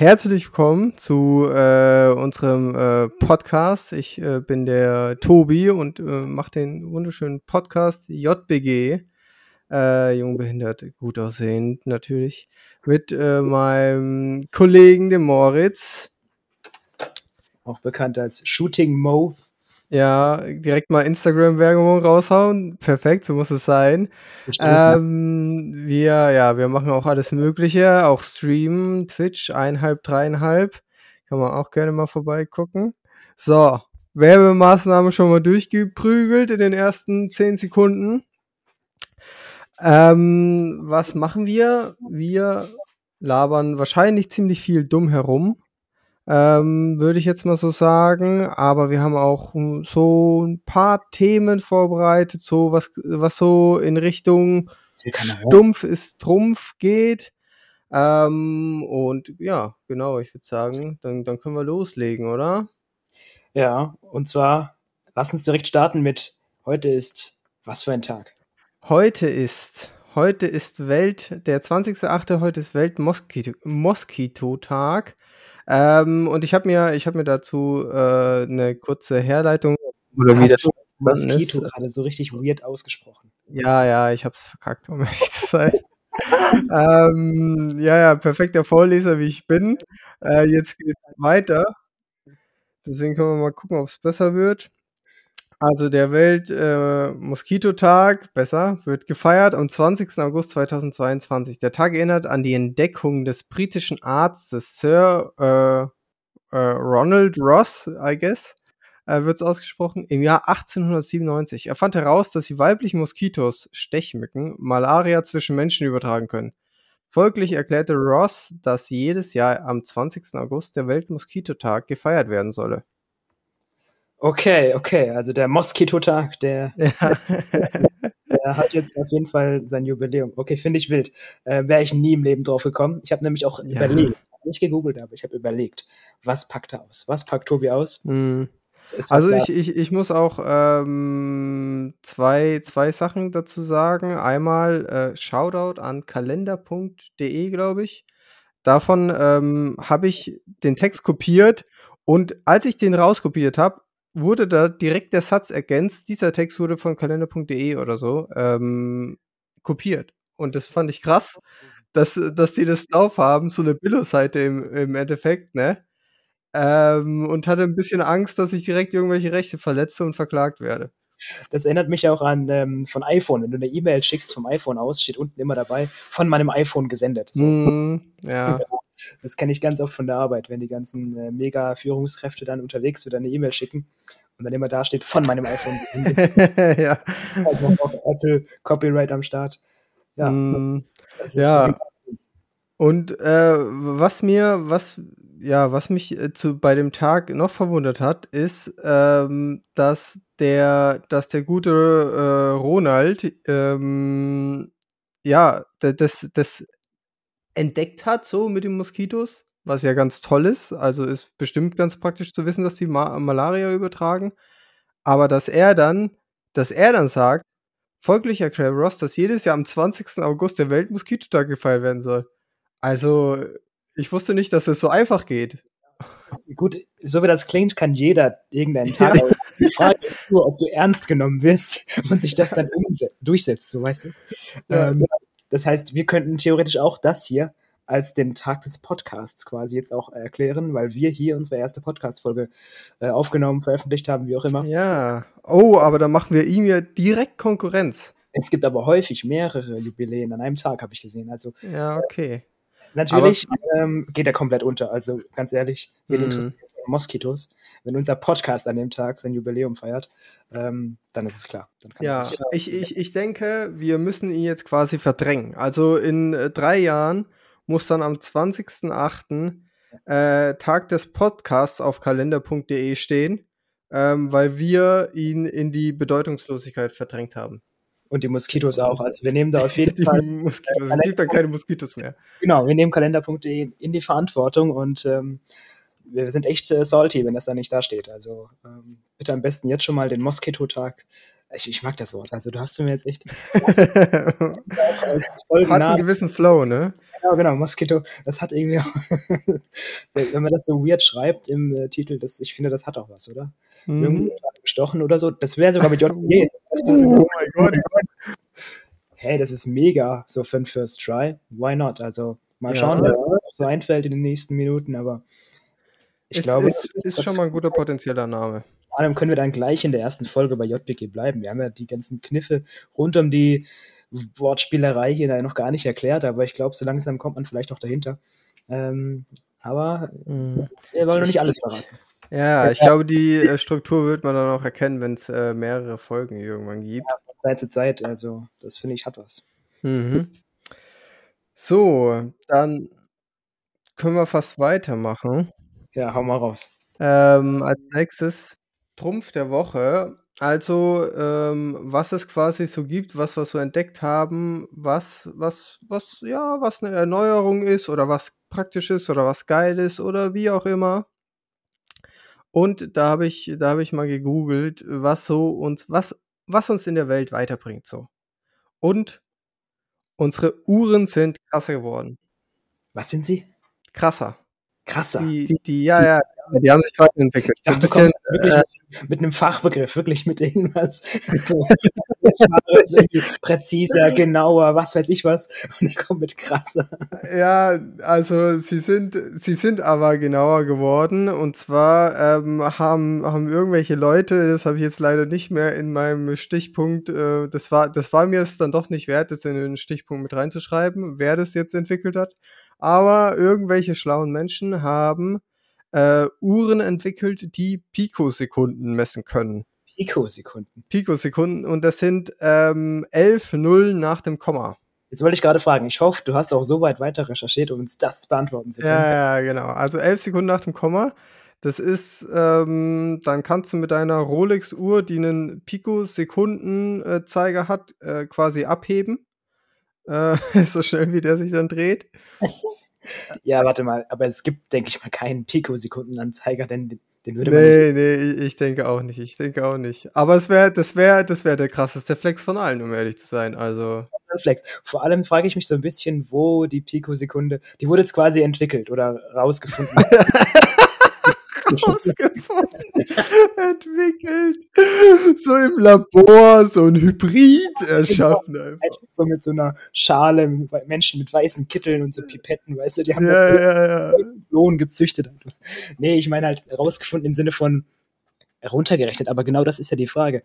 Herzlich willkommen zu äh, unserem äh, Podcast. Ich äh, bin der Tobi und äh, mache den wunderschönen Podcast JBG. Äh, Jungbehindert, gut aussehend natürlich. Mit äh, meinem Kollegen, dem Moritz. Auch bekannt als Shooting Mo. Ja, direkt mal Instagram-Werbung raushauen. Perfekt, so muss es sein. Ähm, wir, ja, wir machen auch alles Mögliche, auch streamen, Twitch, eineinhalb, dreieinhalb. Kann man auch gerne mal vorbeigucken. So, Werbemaßnahme schon mal durchgeprügelt in den ersten zehn Sekunden. Ähm, was machen wir? Wir labern wahrscheinlich ziemlich viel dumm herum ähm, würde ich jetzt mal so sagen. Aber wir haben auch hm, so ein paar Themen vorbereitet, so was, was so in Richtung Stumpf ist Trumpf geht. Ähm, und ja, genau, ich würde sagen, dann, dann können wir loslegen, oder? Ja, und zwar, lass uns direkt starten mit heute ist was für ein Tag? Heute ist, heute ist Welt, der 20.8., heute ist Welt-Moskito-Tag. Ähm, und ich habe mir, ich habe mir dazu äh, eine kurze Herleitung oder wie Hast du Moskito gerade so richtig weird ausgesprochen. Ja, ja, ich habe es verkackt, um ehrlich zu sein. ähm, ja, ja, perfekter Vorleser, wie ich bin. Äh, jetzt geht's weiter. Deswegen können wir mal gucken, ob es besser wird. Also der Welt-Moskitotag, äh, besser, wird gefeiert am 20. August 2022. Der Tag erinnert an die Entdeckung des britischen Arztes Sir äh, äh, Ronald Ross, I guess, äh, wird es ausgesprochen, im Jahr 1897. Er fand heraus, dass die weiblichen Moskitos, Stechmücken, Malaria zwischen Menschen übertragen können. Folglich erklärte Ross, dass jedes Jahr am 20. August der Weltmoskitotag gefeiert werden solle. Okay, okay, also der Moskitotag, der, ja. der, hat jetzt auf jeden Fall sein Jubiläum. Okay, finde ich wild. Äh, Wäre ich nie im Leben drauf gekommen. Ich habe nämlich auch ja. überlegt, nicht gegoogelt, aber ich habe überlegt, was packt er aus? Was packt Tobi aus? Mhm. Also ich, ich, ich muss auch ähm, zwei, zwei Sachen dazu sagen. Einmal äh, Shoutout an kalender.de, glaube ich. Davon ähm, habe ich den Text kopiert und als ich den rauskopiert habe, wurde da direkt der Satz ergänzt, dieser Text wurde von kalender.de oder so ähm, kopiert. Und das fand ich krass, dass, dass die das drauf haben, so eine Billo-Seite im, im Endeffekt, ne? Ähm, und hatte ein bisschen Angst, dass ich direkt irgendwelche Rechte verletze und verklagt werde. Das erinnert mich auch an ähm, von iPhone. Wenn du eine E-Mail schickst vom iPhone aus, steht unten immer dabei, von meinem iPhone gesendet. So. Mm, ja. Das kenne ich ganz oft von der Arbeit, wenn die ganzen äh, Mega-Führungskräfte dann unterwegs wieder eine E-Mail schicken und dann immer da steht, von meinem iPhone ja. Also auch Apple Copyright am Start. Ja. Mm, ja. Und äh, was mir, was ja, was mich äh, zu, bei dem Tag noch verwundert hat, ist, ähm, dass der, dass der gute äh, Ronald, ähm, ja, das, das entdeckt hat, so mit den Moskitos, was ja ganz toll ist. Also ist bestimmt ganz praktisch zu wissen, dass die Ma Malaria übertragen. Aber dass er dann, dass er dann sagt, folglich erklärt Ross, dass jedes Jahr am 20. August der Weltmoskitotag gefeiert werden soll. Also ich wusste nicht, dass es so einfach geht. Gut, so wie das klingt, kann jeder irgendeinen Tag. Ja. Die Frage ist nur, ob du ernst genommen wirst und sich das dann durchsetzt, so weißt du. Ja. Ähm, das heißt, wir könnten theoretisch auch das hier als den Tag des Podcasts quasi jetzt auch erklären, weil wir hier unsere erste Podcast-Folge äh, aufgenommen, veröffentlicht haben, wie auch immer. Ja. Oh, aber dann machen wir ihm ja direkt Konkurrenz. Es gibt aber häufig mehrere Jubiläen an einem Tag, habe ich gesehen. Also, ja, okay. Natürlich ähm, geht er komplett unter. Also ganz ehrlich, wir mhm. Moskitos. Wenn unser Podcast an dem Tag sein Jubiläum feiert, ähm, dann ist es klar. ja, ich, ich, ich denke, wir müssen ihn jetzt quasi verdrängen. Also in äh, drei Jahren muss dann am 20.08. Äh, Tag des Podcasts auf kalender.de stehen, ähm, weil wir ihn in die Bedeutungslosigkeit verdrängt haben. Und die Moskitos auch. Also wir nehmen da auf jeden die Fall. Moskitos. Es gibt dann keine Moskitos mehr. Genau, wir nehmen kalender.de in die Verantwortung und ähm, wir sind echt äh, salty, wenn das da nicht da steht. Also ähm, bitte am besten jetzt schon mal den Moskito-Tag. Ich, ich, mag das Wort. Also du hast du mir jetzt echt. Hat einen gewissen Flow, ne? Genau, genau, Moskito. Das hat irgendwie auch, wenn man das so weird schreibt im äh, Titel, das, ich finde, das hat auch was, oder? Mhm. Irgendwie gestochen oder so. Das wäre sogar mit JPG. oh mein Gott. Hey, das ist mega, so für ein First Try. Why not? Also mal schauen, ja. was uns so einfällt in den nächsten Minuten, aber ich es glaube. Ist, ist, ist schon mal ein guter potenzieller Name. Vor allem können wir dann gleich in der ersten Folge bei JPG bleiben. Wir haben ja die ganzen Kniffe rund um die Wortspielerei hier noch gar nicht erklärt, aber ich glaube, so langsam kommt man vielleicht auch dahinter. Ähm, aber mhm. wir wollen noch nicht alles verraten. Ja, ich glaube, die äh, Struktur wird man dann auch erkennen, wenn es äh, mehrere Folgen irgendwann gibt. Ja, von Zeit zu Zeit, also das finde ich hat was. Mhm. So, dann können wir fast weitermachen. Ja, hau mal raus. Ähm, als nächstes Trumpf der Woche. Also, ähm, was es quasi so gibt, was wir so entdeckt haben, was, was, was, ja, was eine Erneuerung ist oder was praktisch ist oder was geil ist oder wie auch immer. Und da habe ich, da habe ich mal gegoogelt, was so uns, was, was uns in der Welt weiterbringt so. Und unsere Uhren sind krasser geworden. Was sind sie? Krasser. Krasser. Die, die, die ja, ja, die haben sich weiterentwickelt. Ich dachte, du kommst wirklich äh, mit einem Fachbegriff, wirklich mit irgendwas. So, präziser, genauer, was weiß ich was. Und er kommt mit krasser. Ja, also sie sind, sie sind aber genauer geworden. Und zwar ähm, haben, haben irgendwelche Leute, das habe ich jetzt leider nicht mehr in meinem Stichpunkt, äh, das war, das war mir es dann doch nicht wert, das in den Stichpunkt mit reinzuschreiben, wer das jetzt entwickelt hat. Aber irgendwelche schlauen Menschen haben äh, Uhren entwickelt, die Pikosekunden messen können. Pikosekunden? Pikosekunden und das sind ähm, elf Nullen nach dem Komma. Jetzt wollte ich gerade fragen, ich hoffe, du hast auch so weit weiter recherchiert, um uns das beantworten zu können. Ja, ja, genau. Also elf Sekunden nach dem Komma. Das ist, ähm, dann kannst du mit deiner Rolex-Uhr, die einen Pikosekunden-Zeiger hat, äh, quasi abheben. Äh, so schnell wie der sich dann dreht. Ja, warte mal, aber es gibt, denke ich mal, keinen Pikosekundenanzeiger, denn den würde man nee, nicht. Nee, nee, ich denke auch nicht. Ich denke auch nicht. Aber es wäre, das wäre, das wäre der krasseste Flex von allen, um ehrlich zu sein. Also. Flex. Vor allem frage ich mich so ein bisschen, wo die Pikosekunde, die wurde jetzt quasi entwickelt oder rausgefunden. rausgefunden, entwickelt, so im Labor, so ein Hybrid erschaffen. Genau. Einfach. So mit so einer Schale, Menschen mit weißen Kitteln und so Pipetten, weißt du, die haben ja, das so ja, ja. Lohn gezüchtet. Nee, ich meine halt rausgefunden im Sinne von runtergerechnet, aber genau das ist ja die Frage.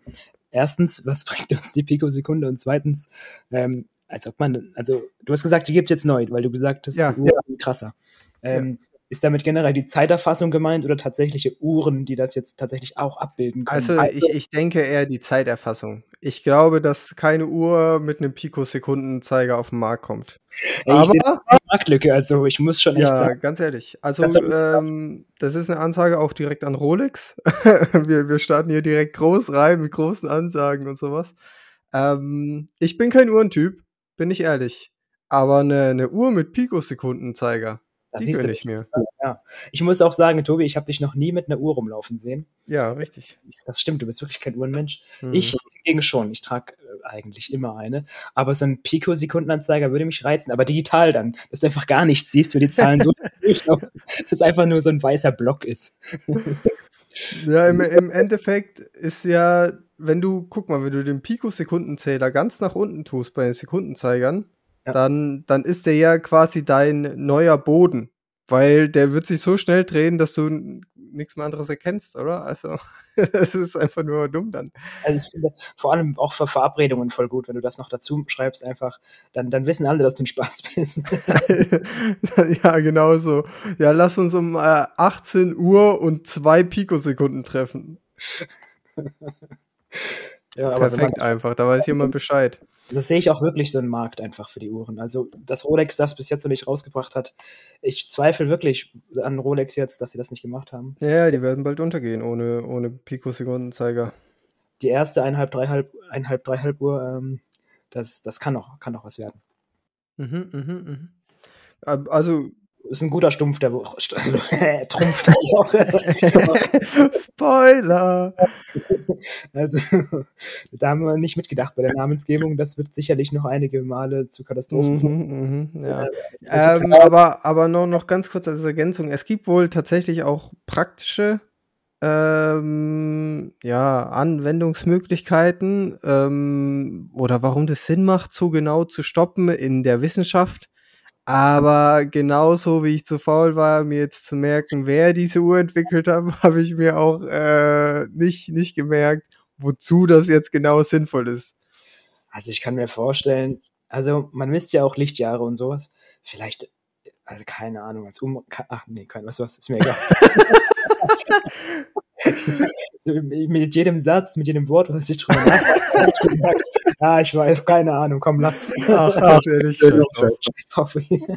Erstens, was bringt uns die Pikosekunde? Und zweitens, ähm, als ob man, also du hast gesagt, die gibt es jetzt neu, weil du gesagt hast, ja, die Uhr ja. krasser. Ähm, ja. Ist damit generell die Zeiterfassung gemeint oder tatsächliche Uhren, die das jetzt tatsächlich auch abbilden können? Also ich, ich denke eher die Zeiterfassung. Ich glaube, dass keine Uhr mit einem Pikosekundenzeiger auf den Markt kommt. Ey, Aber, ich Marktlücke, also ich muss schon echt ja, sagen. ganz ehrlich. Also ähm, das ist eine Ansage auch direkt an Rolex. wir, wir starten hier direkt groß rein mit großen Ansagen und sowas. Ähm, ich bin kein Uhrentyp, bin ich ehrlich. Aber eine, eine Uhr mit Pikosekundenzeiger, das die gönne ich mir. Ja. Ich muss auch sagen, Tobi, ich habe dich noch nie mit einer Uhr rumlaufen sehen. Ja, richtig. Das stimmt, du bist wirklich kein Uhrenmensch. Mhm. Ich hingegen schon. Ich trage äh, eigentlich immer eine. Aber so ein Pico-Sekundenanzeiger würde mich reizen. Aber digital dann, dass du einfach gar nichts siehst, wie die Zahlen so durchlaufen. Dass einfach nur so ein weißer Block ist. ja, im, im Endeffekt ist ja, wenn du, guck mal, wenn du den Pico-Sekundenzähler ganz nach unten tust bei den Sekundenzeigern, ja. dann, dann ist der ja quasi dein neuer Boden. Weil der wird sich so schnell drehen, dass du nichts mehr anderes erkennst, oder? Also, das ist einfach nur dumm dann. Also ich finde vor allem auch für Verabredungen voll gut, wenn du das noch dazu schreibst, einfach, dann, dann wissen alle, dass du ein Spaß bist. ja, genau so. Ja, lass uns um äh, 18 Uhr und zwei Pikosekunden treffen. ja, Perfekt einfach, da weiß jemand Bescheid das sehe ich auch wirklich so einen Markt einfach für die Uhren. Also, dass Rolex das bis jetzt noch nicht rausgebracht hat, ich zweifle wirklich an Rolex jetzt, dass sie das nicht gemacht haben. Ja, die werden bald untergehen ohne, ohne Pico-Sekundenzeiger. Die erste eineinhalb, dreieinhalb, eineinhalb, dreieinhalb Uhr, ähm, das, das kann noch, kann noch was werden. Mhm, mhm, mhm. Also, ist ein guter Stumpf der Woche. Trumpf der Woche. Spoiler! Also, da haben wir nicht mitgedacht bei der Namensgebung. Das wird sicherlich noch einige Male zu Katastrophen kommen. Mhm, mhm, ja. Äh, ähm, aber, aber noch, noch ganz kurz als Ergänzung. Es gibt wohl tatsächlich auch praktische ähm, ja, Anwendungsmöglichkeiten ähm, oder warum das Sinn macht, so genau zu stoppen in der Wissenschaft. Aber genauso wie ich zu faul war, mir jetzt zu merken, wer diese Uhr entwickelt hat, habe ich mir auch äh, nicht, nicht gemerkt, wozu das jetzt genau sinnvoll ist. Also ich kann mir vorstellen, also man misst ja auch Lichtjahre und sowas. Vielleicht, also keine Ahnung, als um. Ach nee, kein was, was, ist mir egal. mit jedem Satz, mit jedem Wort, was ich drüber nachdenke, ich gesagt, ah, ich weiß, keine Ahnung, komm, lass. Ach, ach, ehrlich, scheiß drauf.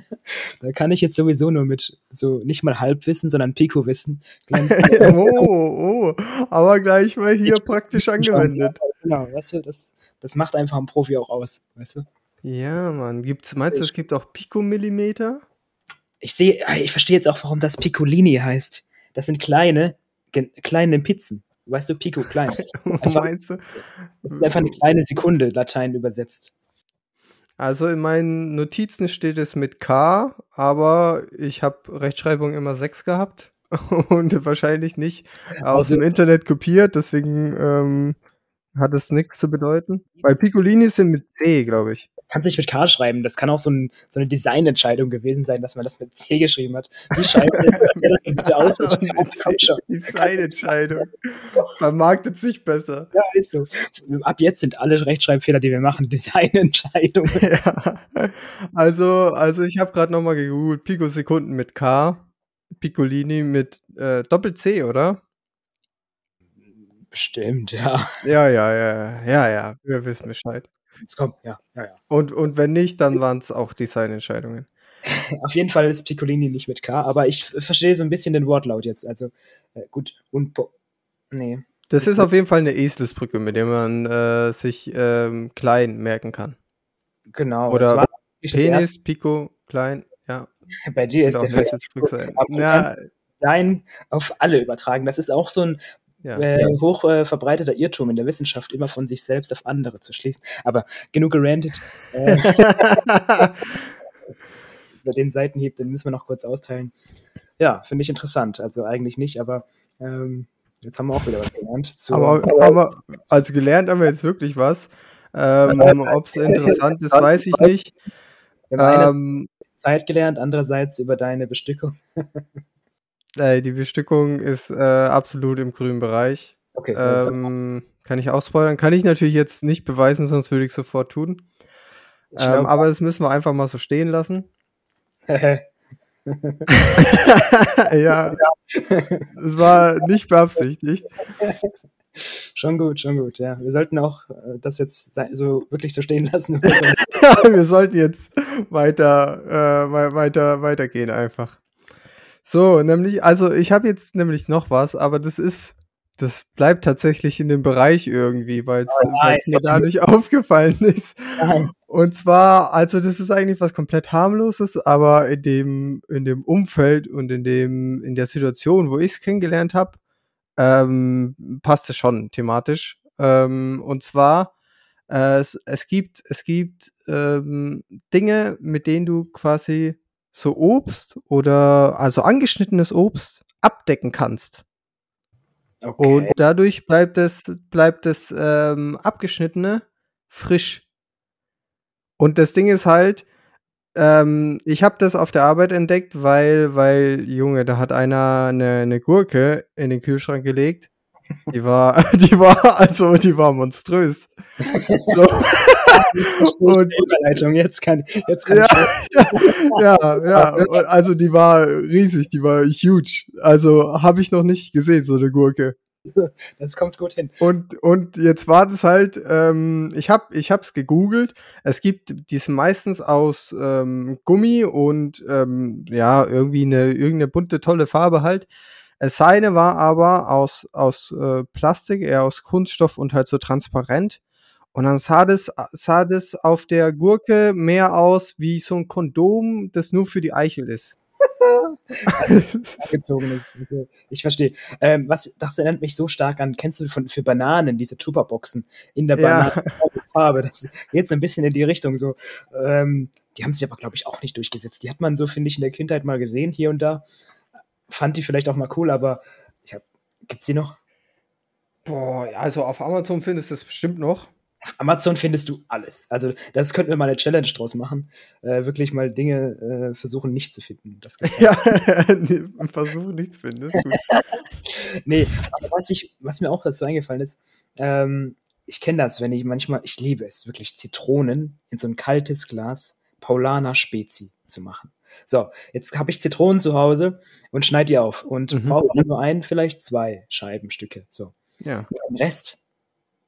da kann ich jetzt sowieso nur mit so nicht mal Halbwissen, sondern Pico-Wissen glänzen. oh, oh, aber gleich mal hier ich praktisch angewendet. Genau, weißt du, das, das macht einfach ein Profi auch aus, weißt du? Ja, Mann. Gibt's, meinst du, es gibt auch Pikomillimeter? Ich sehe, ich verstehe jetzt auch, warum das Piccolini heißt. Das sind kleine, kleine Pizzen. Weißt du, Pico klein. Einfach, meinst du? Das ist einfach eine kleine Sekunde, Latein übersetzt. Also in meinen Notizen steht es mit K, aber ich habe Rechtschreibung immer 6 gehabt und wahrscheinlich nicht aus also, dem Internet kopiert, deswegen ähm, hat es nichts zu bedeuten. Weil Piccolini sind mit C, glaube ich kannst nicht mit K schreiben. Das kann auch so, ein, so eine Designentscheidung gewesen sein, dass man das mit C geschrieben hat. Wie scheiße, das denn bitte aus Designentscheidung. Vermarktet sich besser. Ja, ist so. Ab jetzt sind alle Rechtschreibfehler, die wir machen, Designentscheidungen. Ja. Also, also ich habe gerade nochmal gegoogelt, Picosekunden mit K, Piccolini mit äh, Doppel-C, oder? Bestimmt, ja. Ja, ja, ja, ja, ja, wir wissen Bescheid. Jetzt kommt, ja, ja, ja. Und, und wenn nicht, dann waren es auch Designentscheidungen. Auf jeden Fall ist Piccolini nicht mit K, aber ich verstehe so ein bisschen den Wortlaut jetzt. Also äh, gut, und nee. Das ist auf jeden Fall eine Eselsbrücke, mit der man äh, sich ähm, klein merken kann. Genau. Oder Penis, Pico, klein, ja. Bei dir ist der Eselsbrücke ja. Dein auf alle übertragen. Das ist auch so ein ja. äh, hoch äh, verbreiteter Irrtum in der Wissenschaft, immer von sich selbst auf andere zu schließen. Aber genug gerantet. Äh, über den Seitenhieb, den müssen wir noch kurz austeilen. Ja, finde ich interessant. Also eigentlich nicht, aber ähm, jetzt haben wir auch wieder was gelernt. aber, aber, also gelernt haben wir jetzt wirklich was. Ähm, Ob es interessant ist, weiß ich nicht. Ähm, Zeit gelernt, andererseits über deine Bestückung. Äh, die Bestückung ist äh, absolut im grünen Bereich. Okay. Ähm, kann ich auch spoilern. Kann ich natürlich jetzt nicht beweisen, sonst würde ich sofort tun. Ähm, aber das müssen wir einfach mal so stehen lassen. ja, es war nicht beabsichtigt. Schon gut, schon gut, ja. Wir sollten auch äh, das jetzt so wirklich so stehen lassen. ja, wir sollten jetzt weiter, äh, weiter, weitergehen einfach. So, nämlich, also ich habe jetzt nämlich noch was, aber das ist, das bleibt tatsächlich in dem Bereich irgendwie, weil es oh mir dadurch aufgefallen ist. Nein. Und zwar, also das ist eigentlich was komplett harmloses, aber in dem, in dem Umfeld und in dem, in der Situation, wo ich es kennengelernt habe, ähm, passt es schon thematisch. Ähm, und zwar, äh, es, es gibt, es gibt ähm, Dinge, mit denen du quasi so Obst oder also angeschnittenes Obst abdecken kannst. Okay. Und dadurch bleibt es, bleibt es ähm, abgeschnittene frisch. Und das Ding ist halt, ähm, ich habe das auf der Arbeit entdeckt, weil, weil, Junge, da hat einer eine, eine Gurke in den Kühlschrank gelegt. Die war, die war, also, die war monströs. So. und Überleitung, jetzt kann, jetzt kann ja, ich. Ja, ja, ja, also die war riesig, die war huge. Also habe ich noch nicht gesehen, so eine Gurke. Das kommt gut hin. Und, und jetzt war das halt, ähm, ich habe ich hab's gegoogelt. Es gibt, die sind meistens aus ähm, Gummi und ähm, ja, irgendwie eine, irgendeine bunte, tolle Farbe halt. Seine war aber aus, aus äh, Plastik, eher aus Kunststoff und halt so transparent. Und dann sah das, sah das auf der Gurke mehr aus wie so ein Kondom, das nur für die Eichel ist. also, angezogenes. Ich verstehe. Ähm, was, das erinnert mich so stark an, kennst du von, für Bananen, diese Tupperboxen in der Bananenfarbe? Ja. Das geht so ein bisschen in die Richtung. So, ähm, die haben sich aber, glaube ich, auch nicht durchgesetzt. Die hat man so, finde ich, in der Kindheit mal gesehen, hier und da. Fand die vielleicht auch mal cool, aber ich hab, gibt's die noch? Boah, also auf Amazon findest du es bestimmt noch. Auf Amazon findest du alles. Also, das könnten wir mal eine Challenge draus machen. Äh, wirklich mal Dinge äh, versuchen nicht zu finden. ja, versuchen nicht zu finden, ist gut. nee, aber was, ich, was mir auch dazu eingefallen ist, ähm, ich kenne das, wenn ich manchmal, ich liebe es, wirklich Zitronen in so ein kaltes Glas Paulaner Spezi zu machen. So, jetzt habe ich Zitronen zu Hause und schneide die auf und mhm. brauche nur ein, vielleicht zwei Scheibenstücke. So. Ja. Den Rest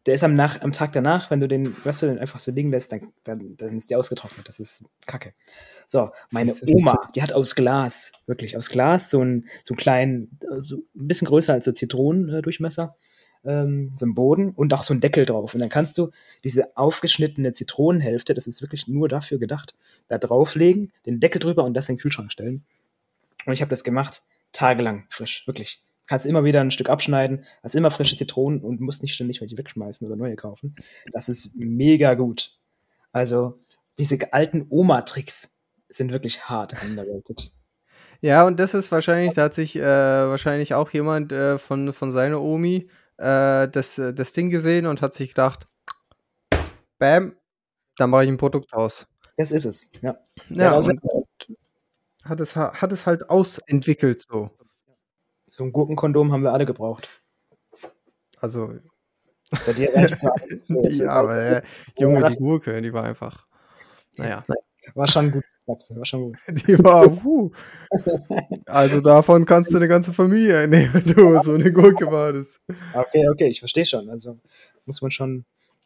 der ist am, Nach am Tag danach, wenn du den Wrestle einfach so liegen lässt, dann, dann, dann ist der ausgetrocknet. Das ist Kacke. So, meine Oma, die hat aus Glas, wirklich aus Glas, so einen, so einen kleinen, so ein bisschen größer als so Zitronendurchmesser, ähm, so einen Boden und auch so einen Deckel drauf. Und dann kannst du diese aufgeschnittene Zitronenhälfte, das ist wirklich nur dafür gedacht, da drauflegen, den Deckel drüber und das in den Kühlschrank stellen. Und ich habe das gemacht, tagelang frisch, wirklich kannst immer wieder ein Stück abschneiden, hast immer frische Zitronen und musst nicht ständig welche wegschmeißen oder neue kaufen. Das ist mega gut. Also diese alten Oma-Tricks sind wirklich hart underrated. Ja, und das ist wahrscheinlich, da hat sich äh, wahrscheinlich auch jemand äh, von, von seiner Omi äh, das, das Ding gesehen und hat sich gedacht, bam, da mache ich ein Produkt aus. Das ist es, ja. Ja, hat es, hat es halt ausentwickelt so. So ein Gurkenkondom haben wir alle gebraucht. Also. Bei dir reicht zwar alles. ja, aber äh, Junge, die Gurke, die war einfach. Naja. War schon gut, war schon gut. Die war, puh. Also davon kannst du eine ganze Familie ernähren, du, so eine Gurke war das. Okay, okay, ich verstehe schon. Also muss man schon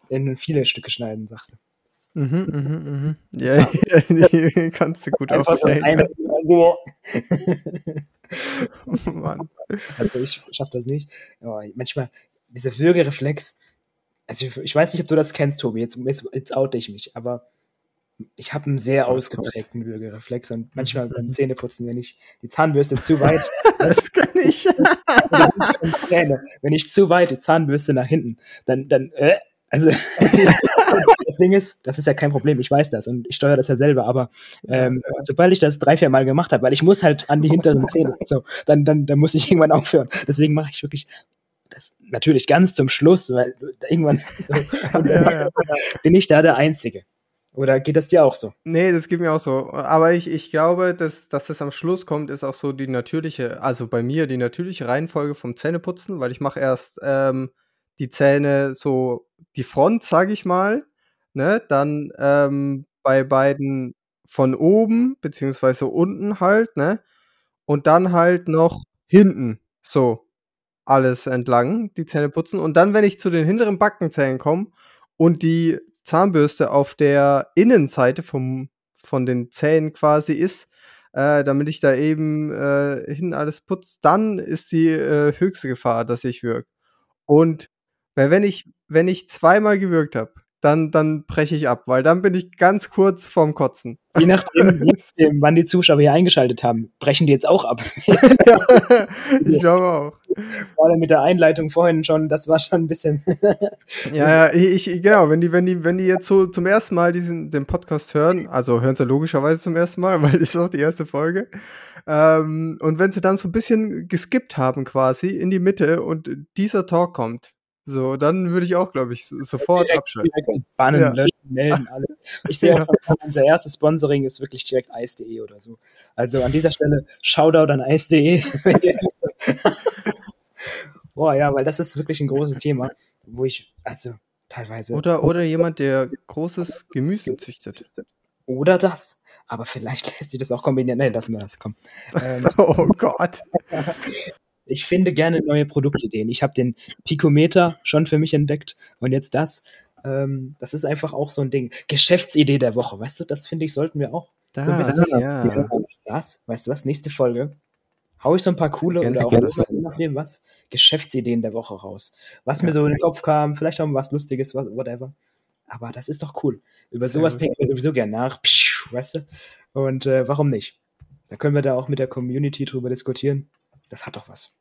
in viele Stücke schneiden, sagst du. Mhm, mhm, mhm. Ja, ja die kannst du gut aufzählen. So Mann. Also ich schaffe das nicht. Aber manchmal, dieser Würgereflex, also ich, ich, weiß nicht, ob du das kennst, Tobi, jetzt, jetzt, jetzt oute ich mich, aber ich habe einen sehr ausgeprägten Würgereflex und manchmal beim Zähneputzen, wenn ich die Zahnbürste zu weit. das kann ich. wenn ich zu weit die Zahnbürste nach hinten, dann, dann, äh, also das Ding ist, das ist ja kein Problem, ich weiß das und ich steuere das ja selber, aber ähm, sobald ich das drei, vier Mal gemacht habe, weil ich muss halt an die hinteren Zähne, so, dann, dann, dann muss ich irgendwann aufhören. Deswegen mache ich wirklich das natürlich ganz zum Schluss, weil irgendwann so, ja, ja. bin ich da der Einzige. Oder geht das dir auch so? Nee, das geht mir auch so. Aber ich, ich glaube, dass, dass das am Schluss kommt, ist auch so die natürliche, also bei mir die natürliche Reihenfolge vom Zähneputzen, weil ich mache erst ähm, die Zähne so die Front, sage ich mal, ne? Dann ähm, bei beiden von oben beziehungsweise unten halt, ne? Und dann halt noch hinten so alles entlang die Zähne putzen und dann, wenn ich zu den hinteren Backenzähnen komme und die Zahnbürste auf der Innenseite vom von den Zähnen quasi ist, äh, damit ich da eben äh, hinten alles putze, dann ist die äh, höchste Gefahr, dass ich wirke. Und weil wenn ich, wenn ich zweimal gewürgt habe, dann, dann breche ich ab, weil dann bin ich ganz kurz vorm Kotzen. Je nachdem, wann die Zuschauer hier eingeschaltet haben, brechen die jetzt auch ab. ja, ich glaube auch. Gerade mit der Einleitung vorhin schon, das war schon ein bisschen. ja, ja, ich, genau, wenn die, wenn die, wenn die jetzt so zum ersten Mal diesen, den Podcast hören, also hören sie logischerweise zum ersten Mal, weil das ist auch die erste Folge. Ähm, und wenn sie dann so ein bisschen geskippt haben quasi in die Mitte und dieser Talk kommt, so, dann würde ich auch, glaube ich, sofort direkt, abschalten. Direkt bannen, ja. löschen, melden, alle. Ich sehe auch, unser erstes Sponsoring ist wirklich direkt Eis.de oder so. Also an dieser Stelle Shoutout an Eis.de. Boah, ja, weil das ist wirklich ein großes Thema, wo ich, also teilweise. Oder, oder jemand, der großes Gemüse züchtet. Oder das. Aber vielleicht lässt sich das auch kombinieren. Nee, lassen wir das, komm. Ähm, oh Gott. Ich finde gerne neue Produktideen. Ich habe den Picometer schon für mich entdeckt und jetzt das. Ähm, das ist einfach auch so ein Ding. Geschäftsidee der Woche, weißt du, das finde ich, sollten wir auch das, so ein bisschen. Ja. Das, weißt du was, nächste Folge hau ich so ein paar coole ganz, oder auch ganz je nachdem was, Geschäftsideen der Woche raus. Was ja. mir so in den Kopf kam, vielleicht auch was Lustiges, whatever. Aber das ist doch cool. Über sowas denken wir sowieso gern nach, Psch, weißt du? Und äh, warum nicht? Da können wir da auch mit der Community drüber diskutieren. Das hat doch was.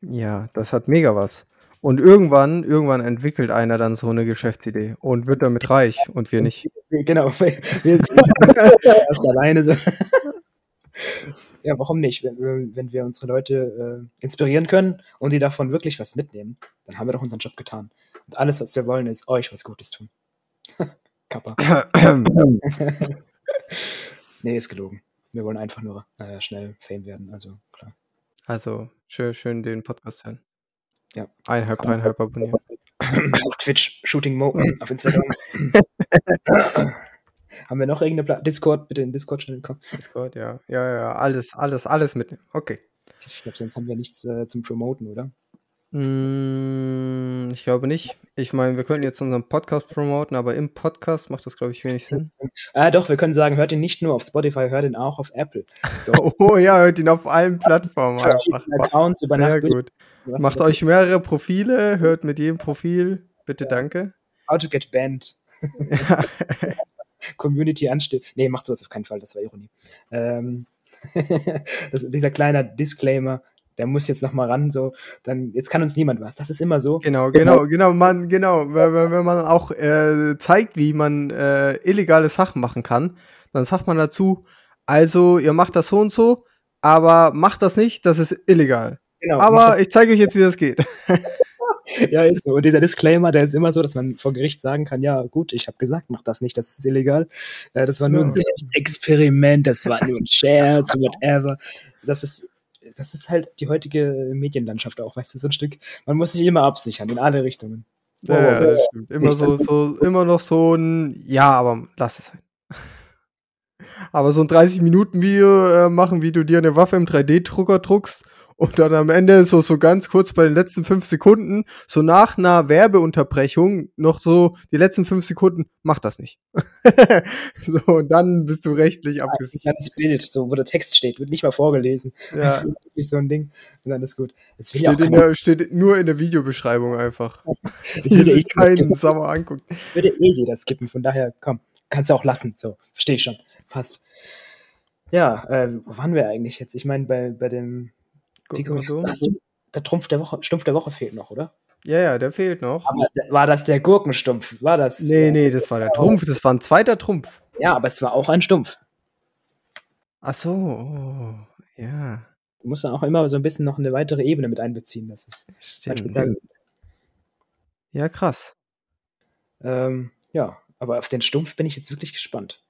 Ja, das hat mega was. Und irgendwann, irgendwann entwickelt einer dann so eine Geschäftsidee und wird damit reich und wir nicht. Genau, wir sind erst alleine so. Ja, warum nicht? Wenn, wenn wir unsere Leute äh, inspirieren können und die davon wirklich was mitnehmen, dann haben wir doch unseren Job getan. Und alles, was wir wollen, ist euch was Gutes tun. Kappa. nee, ist gelogen. Wir wollen einfach nur äh, schnell Fame werden, also klar. Also, schön, schön den Podcast hören. Ja. Eineinhalb, dreieinhalb abonnieren. auf Twitch, Shooting Mo, auf Instagram. Haben wir noch irgendeine Pla Discord? Bitte in Discord-Channel kommen. Discord, ja. Ja, ja, alles, alles, alles mitnehmen. Okay. Ich glaube, sonst haben wir nichts äh, zum Promoten, oder? Mm, ich glaube nicht. Ich meine, wir könnten jetzt unseren Podcast promoten, aber im Podcast macht das, glaube ich, wenig Sinn. Ah, doch, wir können sagen, hört ihn nicht nur auf Spotify, hört ihn auch auf Apple. So. oh ja, hört ihn auf allen Plattformen einfach. Accounts über Sehr gut. Was Macht euch mehrere Profile, hört mit jedem Profil. Bitte ja. danke. How to get banned. Ja. Community ansteht. Nee, macht sowas auf keinen Fall, das war Ironie. Ähm, das, dieser kleine Disclaimer, der muss jetzt noch mal ran, so, dann, jetzt kann uns niemand was. Das ist immer so. Genau, genau, genau, man, genau, wenn, wenn man auch äh, zeigt, wie man äh, illegale Sachen machen kann, dann sagt man dazu, also, ihr macht das so und so, aber macht das nicht, das ist illegal. Genau, aber ich zeige euch jetzt, wie das geht. ja, ist so. Und dieser Disclaimer, der ist immer so, dass man vor Gericht sagen kann, ja, gut, ich habe gesagt, mach das nicht, das ist illegal. Äh, das war nur ein Selbstexperiment, das war nur ein Scherz, whatever. Das ist, das ist halt die heutige Medienlandschaft auch, weißt du, so ein Stück. Man muss sich immer absichern, in alle Richtungen. Ja, ja das stimmt. Immer so, so, immer noch so ein, ja, aber lass es halt. Aber so ein 30-Minuten-Video äh, machen, wie du dir eine Waffe im 3D-Drucker druckst und dann am Ende so, so ganz kurz bei den letzten fünf Sekunden, so nach einer Werbeunterbrechung, noch so die letzten fünf Sekunden, mach das nicht. so, und dann bist du rechtlich abgesichert. Ein Bild, so, wo der Text steht, wird nicht mal vorgelesen. Ja. Das ist wirklich so ein Ding. Und dann ist gut. Das will steht, in der, steht nur in der Videobeschreibung einfach. das würde sich keinen Sauer angucken. Das würde eh jeder skippen, von daher, komm, kannst du auch lassen. So, verstehe ich schon. Passt. Ja, äh, wo waren wir eigentlich jetzt? Ich meine, bei, bei dem Hast du, der Trumpf der Woche, Stumpf der Woche fehlt noch, oder? Ja, ja, der fehlt noch. Aber war das der Gurkenstumpf? War das? Nee, nee, das war der Trumpf. Das war ein zweiter Trumpf. Ja, aber es war auch ein Stumpf. Ach so, oh, ja. Du musst dann auch immer so ein bisschen noch eine weitere Ebene mit einbeziehen. Das ist Stimmt. Ja, krass. Ähm, ja, aber auf den Stumpf bin ich jetzt wirklich gespannt.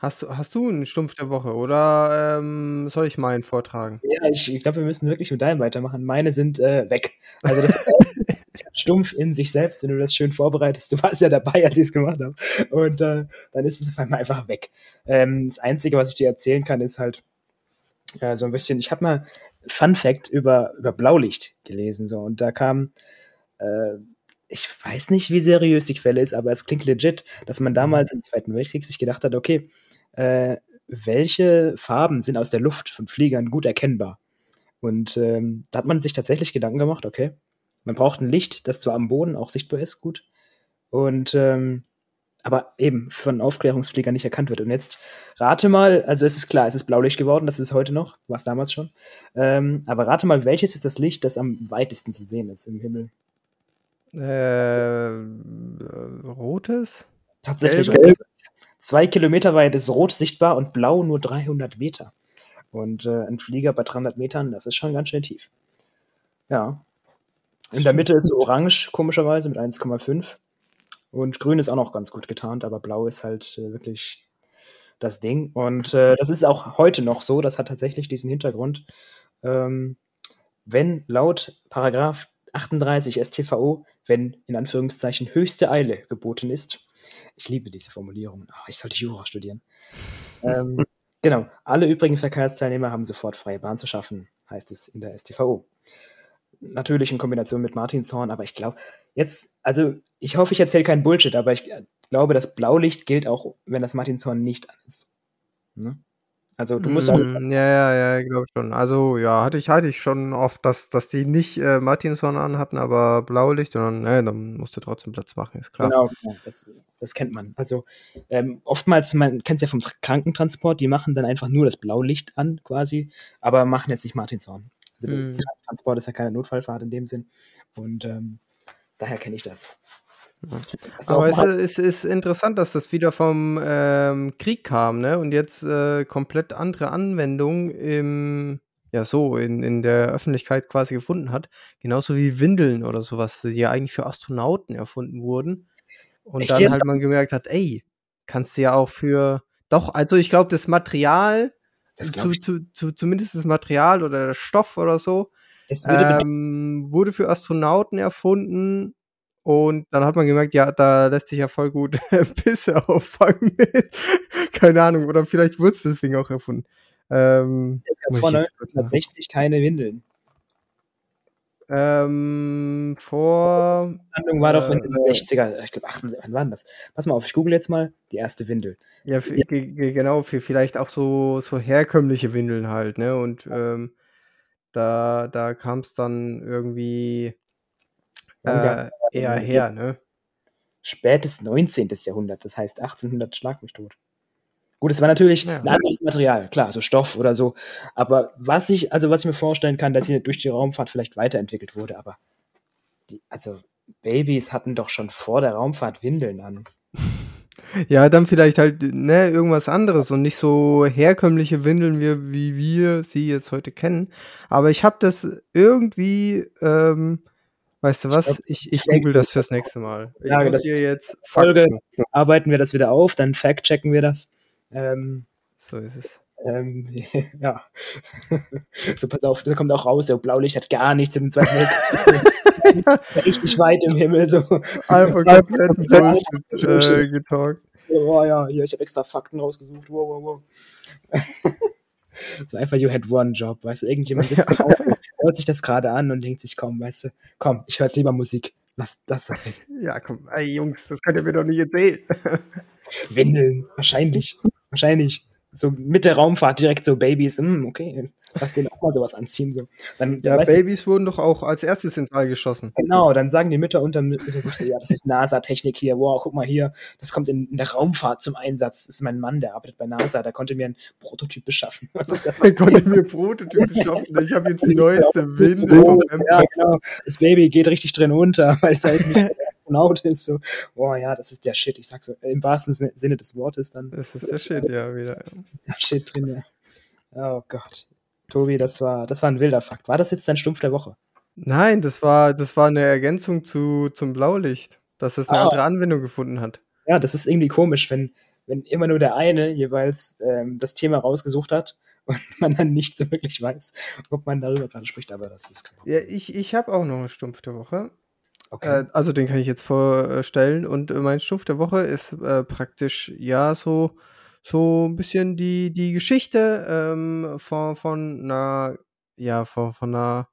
Hast du hast du 'n Stumpf der Woche oder, ähm, soll ich meinen vortragen? Ja, ich ich glaube, wir müssen wirklich mit deinem weitermachen. Meine sind, äh, weg. Also, das ist stumpf in sich selbst, wenn du das schön vorbereitest. Du warst ja dabei, als ich es gemacht habe. Und, äh, dann ist es auf einmal einfach weg. Ähm, das Einzige, was ich dir erzählen kann, ist halt, äh, so ein bisschen ich habe mal Fun Fact über über Blaulicht gelesen so und da kam, äh ich weiß nicht, wie seriös die Quelle ist, aber es klingt legit, dass man damals im Zweiten Weltkrieg sich gedacht hat, okay, äh, welche Farben sind aus der Luft von Fliegern gut erkennbar? Und ähm, da hat man sich tatsächlich Gedanken gemacht, okay, man braucht ein Licht, das zwar am Boden auch sichtbar ist, gut, und ähm, aber eben von Aufklärungsfliegern nicht erkannt wird. Und jetzt rate mal, also es ist klar, es ist Blaulicht geworden, das ist heute noch, war es damals schon. Ähm, aber rate mal, welches ist das Licht, das am weitesten zu sehen ist im Himmel? Äh, rotes? Tatsächlich. Gelb. Zwei Kilometer weit ist rot sichtbar und blau nur 300 Meter. Und äh, ein Flieger bei 300 Metern, das ist schon ganz schön tief. Ja. In der Mitte ist orange, komischerweise, mit 1,5. Und grün ist auch noch ganz gut getarnt, aber blau ist halt äh, wirklich das Ding. Und äh, das ist auch heute noch so. Das hat tatsächlich diesen Hintergrund. Ähm, wenn laut Paragraph 38 StVO, wenn in Anführungszeichen höchste Eile geboten ist, ich liebe diese Formulierung. Oh, ich sollte Jura studieren. ähm, genau. Alle übrigen Verkehrsteilnehmer haben sofort freie Bahn zu schaffen, heißt es in der STVO. Natürlich in Kombination mit Martinshorn, aber ich glaube, jetzt, also ich hoffe, ich erzähle keinen Bullshit, aber ich glaube, das Blaulicht gilt auch, wenn das Martinshorn nicht an ist. Ne? Also du musst auch Mhm, ja, ja, ja, ich glaube schon. Also, ja, hatte ich hatte ich schon oft, dass dass die nicht, äh, Martinshorn anhatten, aber Blaulicht und dann ne, dann musst du trotzdem Platz machen, ist klar. Genau, genau, das das kennt man. Also, ähm, oftmals man kennt's ja vom Tr Krankentransport, die machen dann einfach nur das Blaulicht an quasi, aber machen jetzt nicht Martinshorn. Also, Mhm. Krankentransport ist ja keine Notfallfahrt in dem Sinn und, ähm, daher kenne ich das. Ja. Aber es ist ist interessant, dass das wieder vom, ähm, Krieg kam, ne, und jetzt, äh, komplett andere Anwendung im ja, so in in der Öffentlichkeit quasi gefunden hat, genauso wie Windeln oder so was, die ja eigentlich für Astronauten erfunden wurden und Echt dann halt man gemerkt hat: „Ey, kannst du ja auch für“ doch, also ich glaube, das Material Das zu glaube ich. zu zu zumindest das Material oder der Stoff oder so, ähm, wurde für Astronauten erfunden und dann hat man gemerkt, ja, da lässt sich ja voll gut Pisse auffangen. Keine Ahnung, oder vielleicht wurd's deswegen auch erfunden. Ähm, es muss vor ich jetzt kurz nachgucken. 1960 keine Windeln. Ähm, vor, Die Landung war doch in äh den 60er, ich glaube 68 wann war denn das? Pass mal auf, ich google jetzt mal die erste Windel. Ja, für ge genau, für vielleicht auch so so herkömmliche Windeln halt, ne? Und, ähm, da da kam's dann irgendwie, Wann äh, eher her, ne? Spätes 19. Jahrhundert, das heißt 1800 schlag mich tot. Gut, es war natürlich Ja. 'n anderes Material, klar, so Stoff oder so. Aber was ich also, was ich mir vorstellen kann, dass hier durch die Raumfahrt vielleicht weiterentwickelt wurde, aber die also, Babys hatten doch schon vor der Raumfahrt Windeln an. Ja, dann vielleicht halt, ne, irgendwas anderes und nicht so herkömmliche Windeln, wie wie wir sie jetzt heute kennen. Aber ich habe das irgendwie, ähm weißt du was? Ich ich google das fürs nächste Mal. Ich Ja, muss hier jetzt Folge Fakten arbeiten wir das wieder auf, dann fact checken wir das. Ähm, So ist es. ähm, ja. So, pass auf, da kommt auch raus, so Blaulicht hat gar nichts dem Zweiten Weltkrieg richtig weit im Himmel, so. Einfach Bullshit, äh, getalkt. Oh ja, hier, ich habe extra Fakten rausgesucht. Wow, wow, wow. So einfach, you had one job, weißt du, irgendjemand sitzt im Auto, hört sich das gerade an und denkt sich, komm, weißt du, komm, ich höre jetzt lieber Musik. Lass, lass das weg. Ja, komm, ey Jungs, das könnt ihr mir doch nicht erzählen. Windeln, wahrscheinlich, wahrscheinlich. So mit der Raumfahrt direkt so Babys, hm, okay, lass den auch mal sowas anziehen. So. Dann, Ja, weißt du, Babys wurden doch auch als Erstes ins All geschossen. Genau, dann sagen die Mütter unter, unter sich so, ja, das ist NASA-Technik hier, wow, guck mal hier, das kommt in, in der Raumfahrt zum Einsatz. Das ist mein Mann, der arbeitet bei NASA, der konnte mir einen Prototyp beschaffen. Was ist das? Er konnte mir Prototypen schaffen. Ich habe jetzt die neueste Windel vom Groß, ja, genau. Das Baby geht richtig drin unter, weil es halt nicht der Astronaut ist. So, oh ja, das ist der Shit. Ich sag so, im wahrsten Sin- Sinne des Wortes dann Das ist der Shit, ja, wieder. ist der Shit drin, ja. Oh Gott. Tobi, das war, das war ein wilder Fakt. War das jetzt dein Stumpf der Woche? Nein, das war das war 'ne Ergänzung zu zum Blaulicht, dass es 'ne Ah. andere Anwendung gefunden hat. Ja, das ist irgendwie komisch, wenn, wenn immer nur der eine jeweils ähm, das Thema rausgesucht hat und man dann nicht so wirklich weiß, ob man darüber gerade spricht, aber das ist kein Ja, ich ich habe auch noch 'n Stumpf der Woche. Okay. Äh, also den kann ich jetzt vorstellen und, äh, mein Stumpf der Woche ist, äh, praktisch, ja, so so 'n bisschen die die Geschichte, ähm, von von 'ner ja, von von 'ner,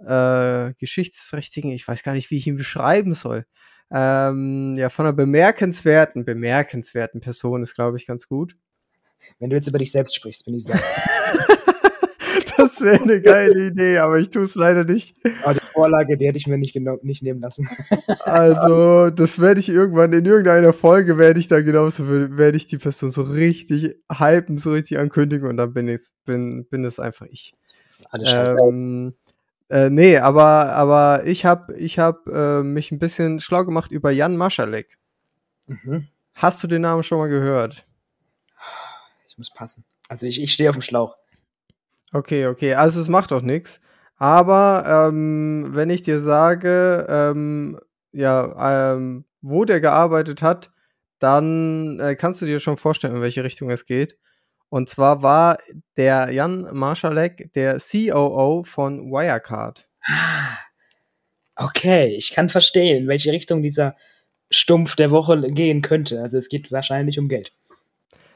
äh, geschichtsträchtigen ich weiß gar nicht, wie ich ihn beschreiben soll. Ähm, ja, von 'ner bemerkenswerten bemerkenswerten Person ist, glaube ich, ganz gut. Wenn du jetzt über dich selbst sprichst, bin ich sehr. Das wäre 'ne geile Idee, aber ich tue es leider nicht. Aber Vorlage, die hätte ich mir nicht, nicht nehmen lassen. Also, das werde ich irgendwann in irgendeiner Folge werde ich da genauso werde ich die Person so richtig hypen, so richtig ankündigen und dann bin ich bin bin es einfach ich. Alles. Ähm, äh, ne, aber aber ich habe ich habe, äh, mich 'n bisschen schlau gemacht über Jan Marschalek. Mhm. Hast du den Namen schon mal gehört? Ich muss passen. Also ich, ich stehe auf dem Schlauch. Okay, okay, also es macht auch nix. Aber, ähm, wenn ich dir sage, ähm, ja, ähm, wo der gearbeitet hat, dann, äh, kannst du dir schon vorstellen, in welche Richtung es geht. Und zwar war der Jan Marschalek der COO von Wirecard. Ah. Okay, ich kann verstehen, in welche Richtung dieser Stumpf der Woche gehen könnte. Also es geht wahrscheinlich um Geld.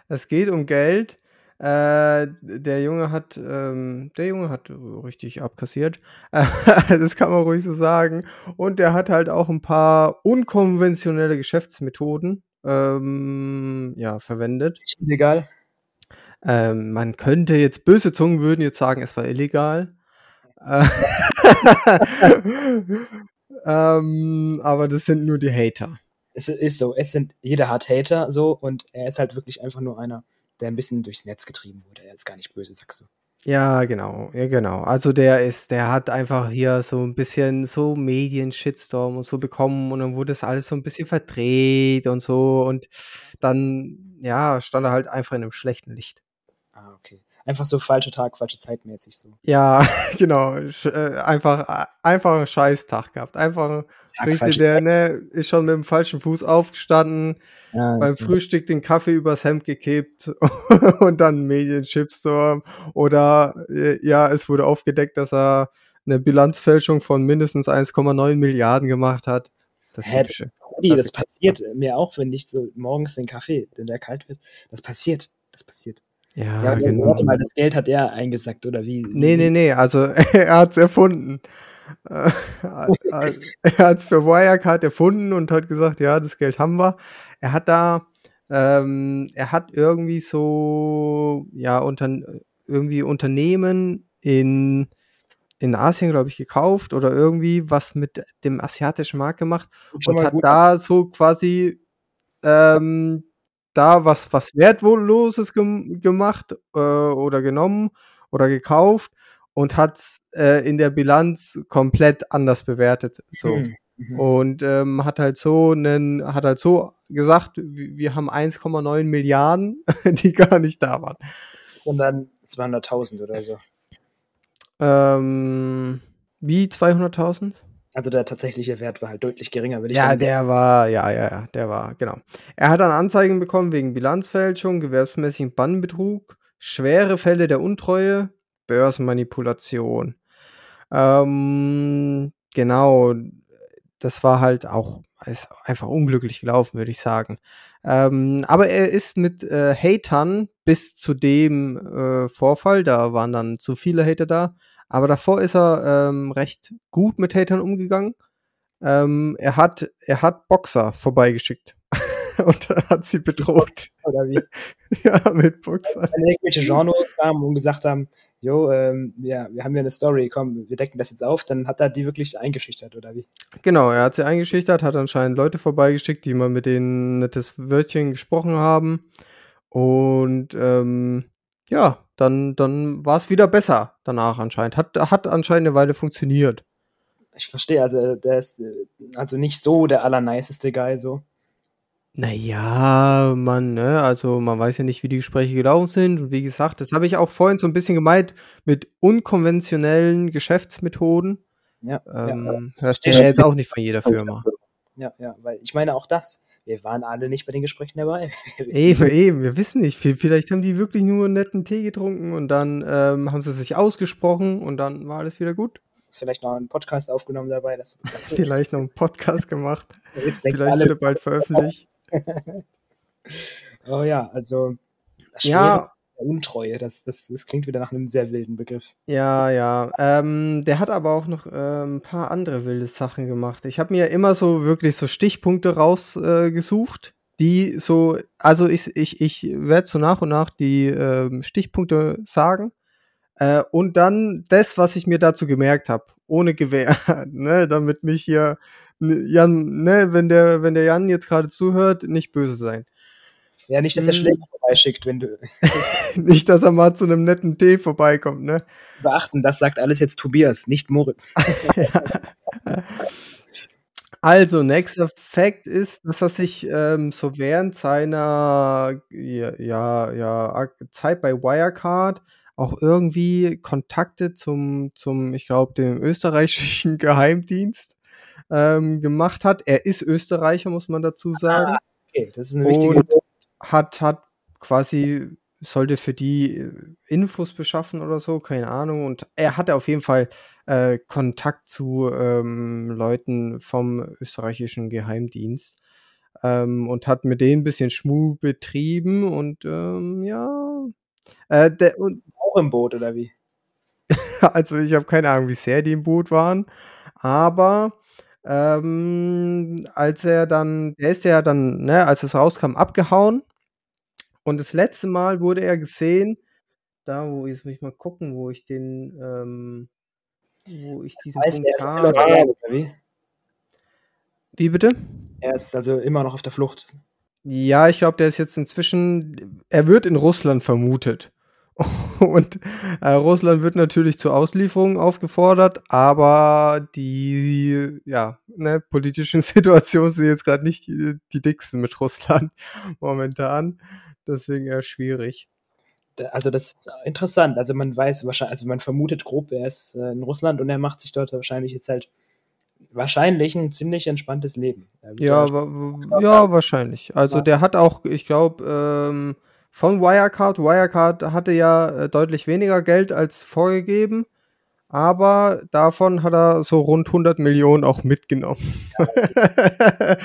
Es geht um Geld. Äh, der Junge hat, ähm der Junge hat richtig abkassiert. Das kann man ruhig so sagen. Und der hat halt auch 'n paar unkonventionelle Geschäftsmethoden, ähm, ja, verwendet. Illegal? Ähm, man könnte jetzt böse Zungen würden jetzt sagen, es war illegal. Äh, ähm, aber das sind nur die Hater. Es ist so, es sind jeder hat Hater so und er ist halt wirklich einfach nur einer, der ein bisschen durchs Netz getrieben wurde. Er ist gar nicht böse, sagst du. Ja, genau, ja, genau. Also, der ist der hat einfach hier so 'n bisschen so Medien-Shitstorm und so bekommen und dann wurde das alles so 'n bisschen verdreht und so und dann, ja, stand er halt einfach in 'nem schlechten Licht. Ah, okay. Einfach so falscher Tag, falsche Zeit mäßig so. Ja, genau, äh, einfach einfach 'n Scheiß-Tag gehabt. Einfach Tag, richtig, falsche der, ne, ist schon mit'm falschen Fuß aufgestanden, Ja, beim so. Frühstück den Kaffee übers Hemd gekippt und dann Medien-Shitstorm oder, äh, ja, es wurde aufgedeckt, dass er 'ne Bilanzfälschung von mindestens 1,9 Milliarden gemacht hat. Das Hä, Typische. Brudi, das Klassiker. passiert mir auch, wenn ich so morgens den Kaffee wenn der kalt wird. Das passiert, das passiert. Ja, Ja, genau. warte mal, das Geld hat er eingesackt oder wie Ne, ne, wie ne, also er hat's erfunden. Äh, a a er hat's für Wirecard erfunden und hat gesagt: „Ja, das Geld haben wir.“ Er hat da ähm, er hat irgendwie so, ja, Untern äh, irgendwie Unternehmen in in Asien, glaube ich, gekauft oder irgendwie was mit dem asiatischen Markt gemacht schon und hat da so quasi, ähm, da was was Wertloses gem gemacht, äh, oder genommen oder gekauft und hat's, äh, in der Bilanz komplett anders bewertet, so. Mhm, mhm. Und, ähm, hat halt so 'nen hat halt so gesagt: „W wir haben 1,9 Milliarden, die gar nicht da waren.“ Und dann 200.000 oder so. Ähm, wie 200.000? Also, der tatsächliche Wert war halt deutlich geringer, würde ich Ja, dann der war ja, ja, ja, der war genau. Er hat dann Anzeigen bekommen wegen Bilanzfälschung, gewerbsmäßigen Bannbetrug, schwere Fälle der Untreue, Börsenmanipulation. Ähm, genau, das war halt auch ist einfach unglücklich gelaufen, würde ich sagen. Ähm, aber er ist mit, äh, Hatern bis zu dem, äh, Vorfall da waren dann zu viele Hater da, aber davor ist er, ähm, recht gut mit Hatern umgegangen. Ähm, er hat er hat Boxer vorbeigeschickt und hat sie bedroht. Wie? Ja, mit Als Boxern. dann irgendwelche Genres kamen und gesagt haben: „Jo, ähm, ja, wir haben hier 'ne Story, komm, wir decken das jetzt auf“, dann hat er die wirklich eingeschüchtert oder wie? Genau, er hat sie eingeschüchtert, hat anscheinend Leute vorbeigeschickt, die mal mit denen nettes Wörtchen gesprochen haben. Und, ähm, ja, dann dann war's wieder besser danach anscheinend. Hat hat anscheinend 'ne Weile funktioniert. Ich verstehe, also, der ist, äh, also, nicht so der allerniceste Guy so. Na ja, man ne, also, man weiß ja nicht, wie die Gespräche gelaufen sind und wie gesagt, das habe ich auch vorhin so 'n bisschen gemeint mit unkonventionellen Geschäftsmethoden. Ja, ja, ja. Ähm, Ich hörst du ja jetzt auch nicht von jeder Firma. Ja, ja, weil ich meine auch das, wir waren alle nicht bei den Gesprächen dabei. Eben, eben, wir wissen nicht. Vi vielleicht haben die wirklich nur 'n netten Tee getrunken und dann, ähm, haben sie sich ausgesprochen und dann war alles wieder gut. Vielleicht noch 'n Podcast aufgenommen dabei, das das. Vielleicht noch 'n Podcast gemacht. Jetzt Vielleicht alle wird er bald veröffentlicht. Oh ja, also, schwere Ja. Untreue, das das das klingt wieder nach 'nem sehr wilden Begriff. Ja, ja. Ähm, der hat aber auch noch, ähm, 'n paar andere wilde Sachen gemacht. Ich habe mir immer so wirklich so Stichpunkte raus äh, die so also, ich ich ich werde so nach und nach die, ähm, Stichpunkte sagen, äh, und dann das, was ich mir dazu gemerkt habe, ohne Gewähr, ne, damit mich hier Jan ne, wenn der wenn der Jan jetzt grade zuhört, nicht böse sein. Ja, nicht, dass er Hm. Schläger vorbeischickt, wenn du Nicht, dass er mal zu 'nem netten Tee vorbeikommt, ne? Beachten, das sagt alles jetzt Tobias, nicht Moritz. Also, nächster Fact ist, dass er sich, ähm, so während seiner ja ja Zeit bei Wirecard auch irgendwie Kontakte zum zum, ich glaube, dem österreichischen Geheimdienst, ähm, gemacht hat. Er ist Österreicher, muss man dazu sagen. Ah, okay, das ist 'ne wichtige Und hat hat quasi sollte für die, äh, Infos beschaffen oder so, keine Ahnung. Und er hatte auf jeden Fall, äh, Kontakt zu, ähm, Leuten vom österreichischen Geheimdienst, ähm, und hat mit denen 'n bisschen Schmuh betrieben und, ähm, ja, äh, der und Auch im Boot oder wie? Also, ich habe keine Ahnung, wie sehr die im Boot waren, aber, ähm, als er dann der ist ja dann, ne, als es rauskam, abgehauen Und das letzte Mal wurde er gesehen, da wo jetzt muss ich mal gucken, wo ich den, ähm, wo ich diesen Heißt, Punkt er habe. oder wie? Wie bitte? Er ist also immer noch auf der Flucht. Ja, ich glaube, der ist jetzt inzwischen er wird in Russland vermutet. Und, äh, Russland wird natürlich zur Auslieferung aufgefordert, aber die, ja, ne, politischen Situationen sind jetzt grad nicht die die dicksten mit Russland momentan. Deswegen eher schwierig. Also, das ist interessant. Also, man weiß wahrschei also, man vermutet grob, er ist, äh, in Russland und er macht sich dort wahrscheinlich jetzt halt wahrscheinlich 'n ziemlich entspanntes Leben. Ja, ja wa ja, wahrscheinlich. Also, Ja. der hat auch, ich glaube, ähm, von Wirecard Wirecard hatte ja, äh, deutlich weniger Geld als vorgegeben, aber davon hat er so rund 100.000.000 auch mitgenommen. Damit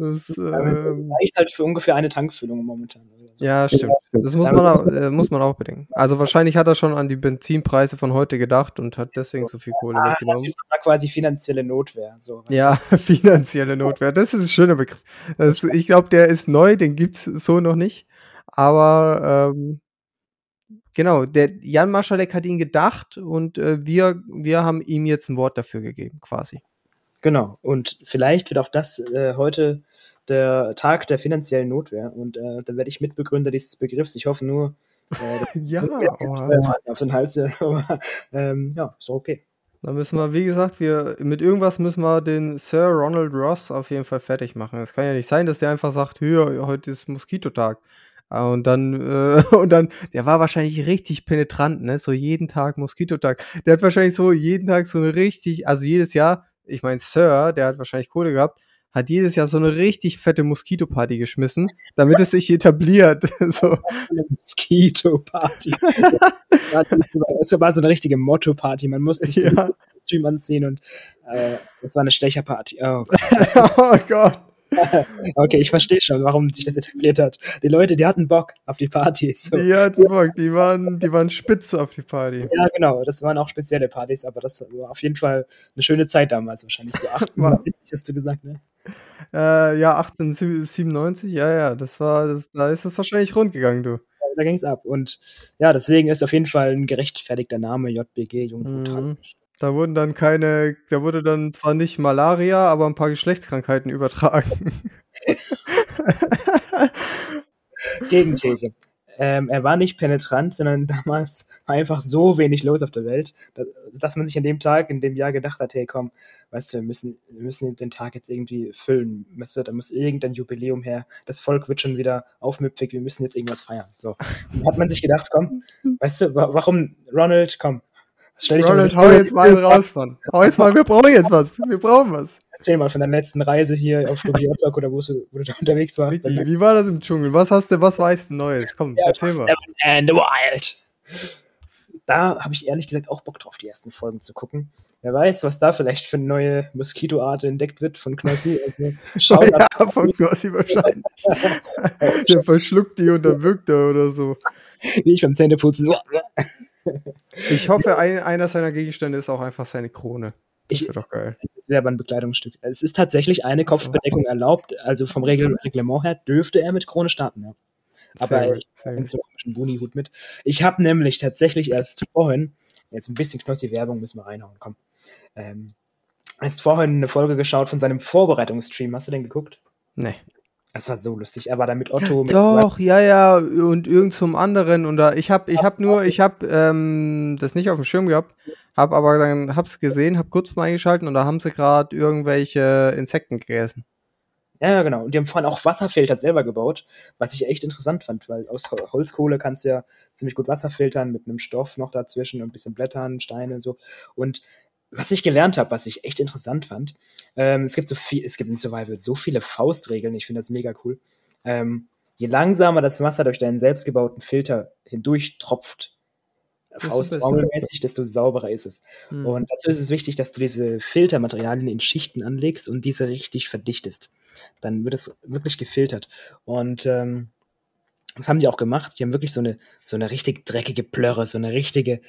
das ähm reicht halt für ungefähr eine Tankfüllung momentan. Also, Ja, stimmt. Das muss man auch äh, muss man auch bedenken. Also, wahrscheinlich hat er schon an die Benzinpreise von heute gedacht und hat deswegen so viel Kohle Ah, mitgenommen. das war quasi finanzielle Notwehr, so? Ja, finanzielle Notwehr. Das ist 'n schöner Begriff. Das ich glaube, der ist neu, den gibt's so noch nicht. Aber, ähm genau, der Jan Marschalek hat ihn gedacht und, äh, wir wir haben ihm jetzt 'n Wort dafür gegeben quasi. Genau. Und vielleicht wird auch das, äh, heute der Tag der finanziellen Notwehr und, äh, dann werde ich Mitbegründer dieses Begriffs. Ich hoffe nur, äh, Ja, oha. auf den Hals, äh, aber, ähm, ja, ist doch okay. Da müssen wir wie gesagt, wir mit irgendwas müssen wir den Sir Ronald Ross auf jeden Fall fertig machen. Es kann ja nicht sein, dass der einfach sagt: „Hier, heute ist Moskitotag.“ Ah, und dann, äh und dann der war wahrscheinlich richtig penetrant, ne? So jeden Tag Moskitotag. Der hat wahrscheinlich so jeden Tag so 'ne richtig also, jedes Jahr ich meine, Sir, der hat wahrscheinlich Kohle gehabt, hat jedes Jahr so 'ne richtig fette Moskitoparty geschmissen, damit es sich etabliert, so. Moskitoparty. Das war so 'ne richtige Motto-Party. Man musste sich so Ja. Kostüm anziehen und, äh, das war 'ne Stecherparty. Oh Gott. Oh Gott. Okay, ich verstehe schon, warum sich das etabliert hat. Die Leute, die hatten Bock auf die Partys, so. Die hatten Bock, die waren die waren spitze auf die Party. Ja, genau, das waren auch spezielle Partys, aber das war auf jeden Fall 'ne schöne Zeit damals wahrscheinlich so War 78 hast du gesagt, ne? Äh, ja, 18, 97, ja, ja, das war das da ist es wahrscheinlich rund gegangen, du. Ja, da ging's ab und ja, deswegen ist auf jeden Fall 'n gerechtfertigter Name JBG, Jung, Mhm. Da wurden dann keine da wurde dann zwar nicht Malaria, aber 'n paar Geschlechtskrankheiten übertragen. Gegenthese. Ähm, er war nicht penetrant, sondern damals war einfach so wenig los auf der Welt, da dass man sich an dem Tag, in dem Jahr gedacht hat: „Hey, komm, weißt du, wir müssen wir müssen den Tag jetzt irgendwie füllen. Weißt du, da muss irgendein Jubiläum her. Das Volk wird schon wieder aufmüpfig, wir müssen jetzt irgendwas feiern.“ So. Und hat man sich gedacht: „Komm, weißt du, wa warum Ronald, komm, stell dich Ronald, mal hau jetzt mal einen raus, Mann. Hau jetzt mal wir brauchen jetzt was. Wir brauchen was. Erzähl mal von deiner letzten Reise hier auf Gobiotok oder wo's du wo du da unterwegs warst. Vicky, wie war das im Dschungel? Was hast du was weißt du Neues? Komm, Ja, erzähl mal. Seven and the Wild. Da habe ich ehrlich gesagt auch Bock drauf, die ersten Folgen zu gucken. Wer weiß, was da vielleicht für 'ne neue Moskitoart entdeckt wird von Knossi. Also, Shoutout Ja, von Knossi wahrscheinlich. Der verschluckt die und dann wirkt er oder so. Wie ich beim Zähneputzen. Ich hoffe, ein einer seiner Gegenstände ist auch einfach seine Krone. Das wäre doch geil. Das wäre aber 'n Bekleidungsstück. Es ist tatsächlich eine Kopfbedeckung erlaubt, also vom Regel Reglement her dürfte er mit Krone starten, ja. Aber gut, ich gut. so 'n komischen Bunihut mit. Ich habe nämlich tatsächlich erst vorhin jetzt 'n bisschen Knossi-Werbung müssen wir reinhauen, komm. Ähm, erst vorhin 'ne Folge geschaut von seinem Vorbereitungsstream. Hast du den geguckt? Ne. Das war so lustig. Er war da mit Otto, mit Doch, ja, ja, und irgend zum anderen und da ich habe ich habe nur ich habe, ähm, das nicht aufm Schirm gehabt, habe aber dann habe es gesehen, habe kurz mal eingeschalten und da haben sie grad irgendwelche Insekten gegessen. Ja, ja, genau. Und die haben vorhin auch Wasserfilter selber gebaut, was ich echt interessant fand, weil aus Ho Holzkohle kannst du ja ziemlich gut Wasser filtern mit 'nem Stoff noch dazwischen und bisschen Blättern, Steine und so. Und was ich gelernt habe, was ich echt interessant fand, ähm, es gibt so viel es gibt in Survival so viele Faustregeln, ich finde das mega cool. Ähm, je langsamer das Wasser durch deinen selbstgebauten Filter hindurchtropft, Desto faustformelmäßig, desto sauberer ist es. Mhm. Und dazu ist es wichtig, dass du diese Filtermaterialien in Schichten anlegst und diese richtig verdichtest. Dann wird es wirklich gefiltert. Und, ähm, das haben die auch gemacht. Die haben wirklich so 'ne so 'ne richtig dreckige Plörre, so 'ne richtige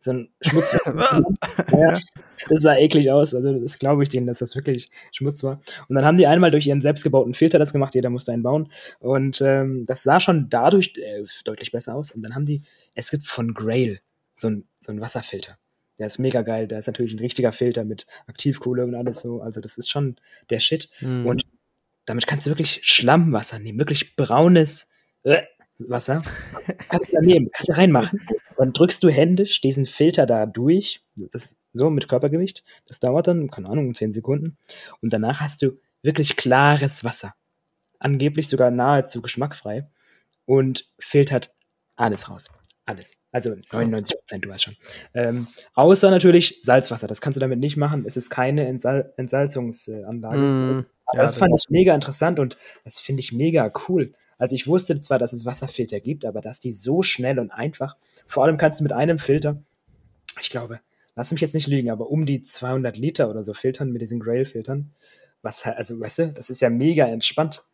so ein Schmutzwasser. ja, das sah eklig aus. Also das glaube ich denen, dass das wirklich Schmutz war. Und dann haben die einmal durch ihren selbstgebauten Filter das gemacht. Jeder musste einen bauen. Und ähm, das sah schon dadurch äh, deutlich besser aus. Und dann haben die, es gibt von Grail so ein, so ein Wasserfilter. Der ist mega geil. Der ist natürlich ein richtiger Filter mit Aktivkohle und alles so. Also das ist schon der Shit. Mhm. Und damit kannst du wirklich Schlammwasser nehmen. Wirklich braunes äh, Wasser. Kannst du da nehmen, kannst du reinmachen. Dann drückst du händisch diesen Filter da durch. Das so mit Körpergewicht. Das dauert dann, keine Ahnung, 10 Sekunden. Und danach hast du wirklich klares Wasser. Angeblich sogar nahezu geschmackfrei. Und filtert alles raus. Alles. Also 99 Prozent, du weißt schon. Ähm, außer natürlich Salzwasser. Das kannst du damit nicht machen. Es ist keine Entsal Entsalzungsanlage. Mm, ja, das fand ich mega interessant und das finde ich mega cool. Also ich wusste zwar, dass es Wasserfilter gibt, aber dass die so schnell und einfach, vor allem kannst du mit einem Filter, ich glaube, lass mich jetzt nicht lügen, aber um die 200 Liter oder so filtern mit diesen Grail-Filtern, was halt, also weißt du, das ist ja mega entspannt.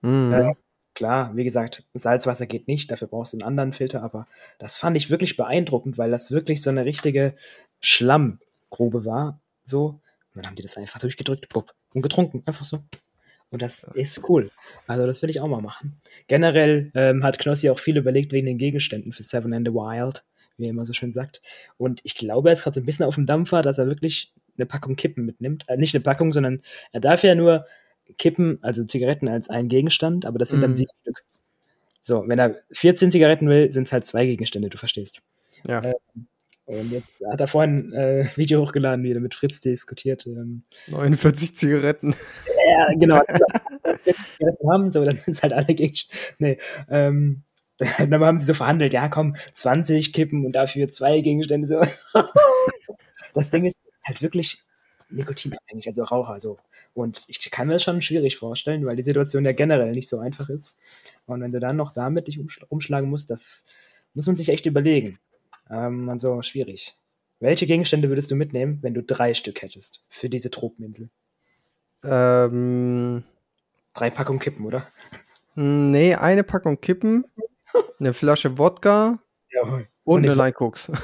Mhm. Äh, klar, wie gesagt, Salzwasser geht nicht, dafür brauchst du einen anderen Filter, aber das fand ich wirklich beeindruckend, weil das wirklich so eine richtige Schlammgrube war, so. Und dann haben die das einfach durchgedrückt, bupp, und getrunken, einfach so. Und das ist cool. Also das will ich auch mal machen. Generell ähm, hat Knossi auch viel überlegt wegen den Gegenständen für Seven and the Wild, wie er immer so schön sagt. Und ich glaube, er ist gerade so ein bisschen auf dem Dampfer, dass er wirklich eine Packung Kippen mitnimmt. Äh, nicht eine Packung, sondern er darf ja nur Kippen, also Zigaretten als einen Gegenstand, aber das sind mm. dann mhm. sieben Stück. So, wenn er 14 Zigaretten will, sind es halt zwei Gegenstände, du verstehst. Ja. Ähm, und jetzt hat er vorhin ein äh, Video hochgeladen, wie er mit Fritz diskutiert. Ähm, 49 Zigaretten. Ja, genau. Haben, so, dann sind es halt alle Gegenstände. Nee, ähm, dann haben sie so verhandelt, ja komm, 20 Kippen und dafür zwei Gegenstände. So. das Ding ist halt wirklich nikotinabhängig, also Raucher. So. Und ich kann mir das schon schwierig vorstellen, weil die Situation ja generell nicht so einfach ist. Und wenn du dann noch damit dich umschlagen musst, das muss man sich echt überlegen. Ähm, also schwierig. Welche Gegenstände würdest du mitnehmen, wenn du drei Stück hättest für diese Tropeninsel? Ähm, drei Packungen Kippen, oder? Nee, eine Packung Kippen, eine Flasche Wodka Jawohl. und, und eine Line Cooks.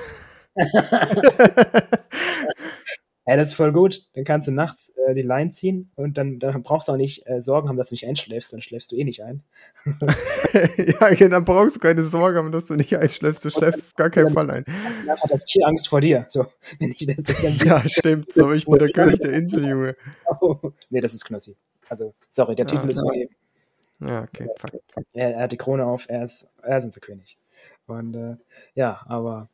Ja, das ist voll gut. Dann kannst du nachts äh, die Line ziehen und dann, dann brauchst du auch nicht äh, Sorgen haben, dass du nicht einschläfst, dann schläfst du eh nicht ein. ja, okay, dann brauchst du keine Sorge haben, dass du nicht einschläfst, du schläfst auf gar keinen Fall ein. Dann hat das Tier Angst vor dir. So, wenn ich das, dann ja, stimmt. So, ich bin der König der Insel, Junge. Oh, nee, das ist Knossi. Also, sorry, der Titel ja, ist vergeben. Ja, okay, fuck. Er, er, hat die Krone auf, er ist, er ist unser König. Und äh, ja, aber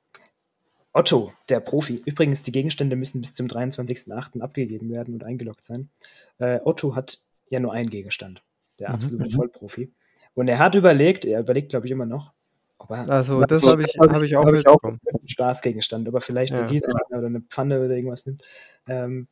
Otto, der Profi. Übrigens, die Gegenstände müssen bis zum 23.08. abgegeben werden und eingeloggt sein. Äh, Otto hat ja nur einen Gegenstand. Der mhm, absolute mhm. Vollprofi. Und er hat überlegt, er überlegt, glaube ich, immer noch, ob er. Also, das habe ich, hab ich auch mitbekommen. Einen Spaßgegenstand, ob er vielleicht ja. eine Gießkanne oder eine Pfanne oder irgendwas nimmt. Ähm,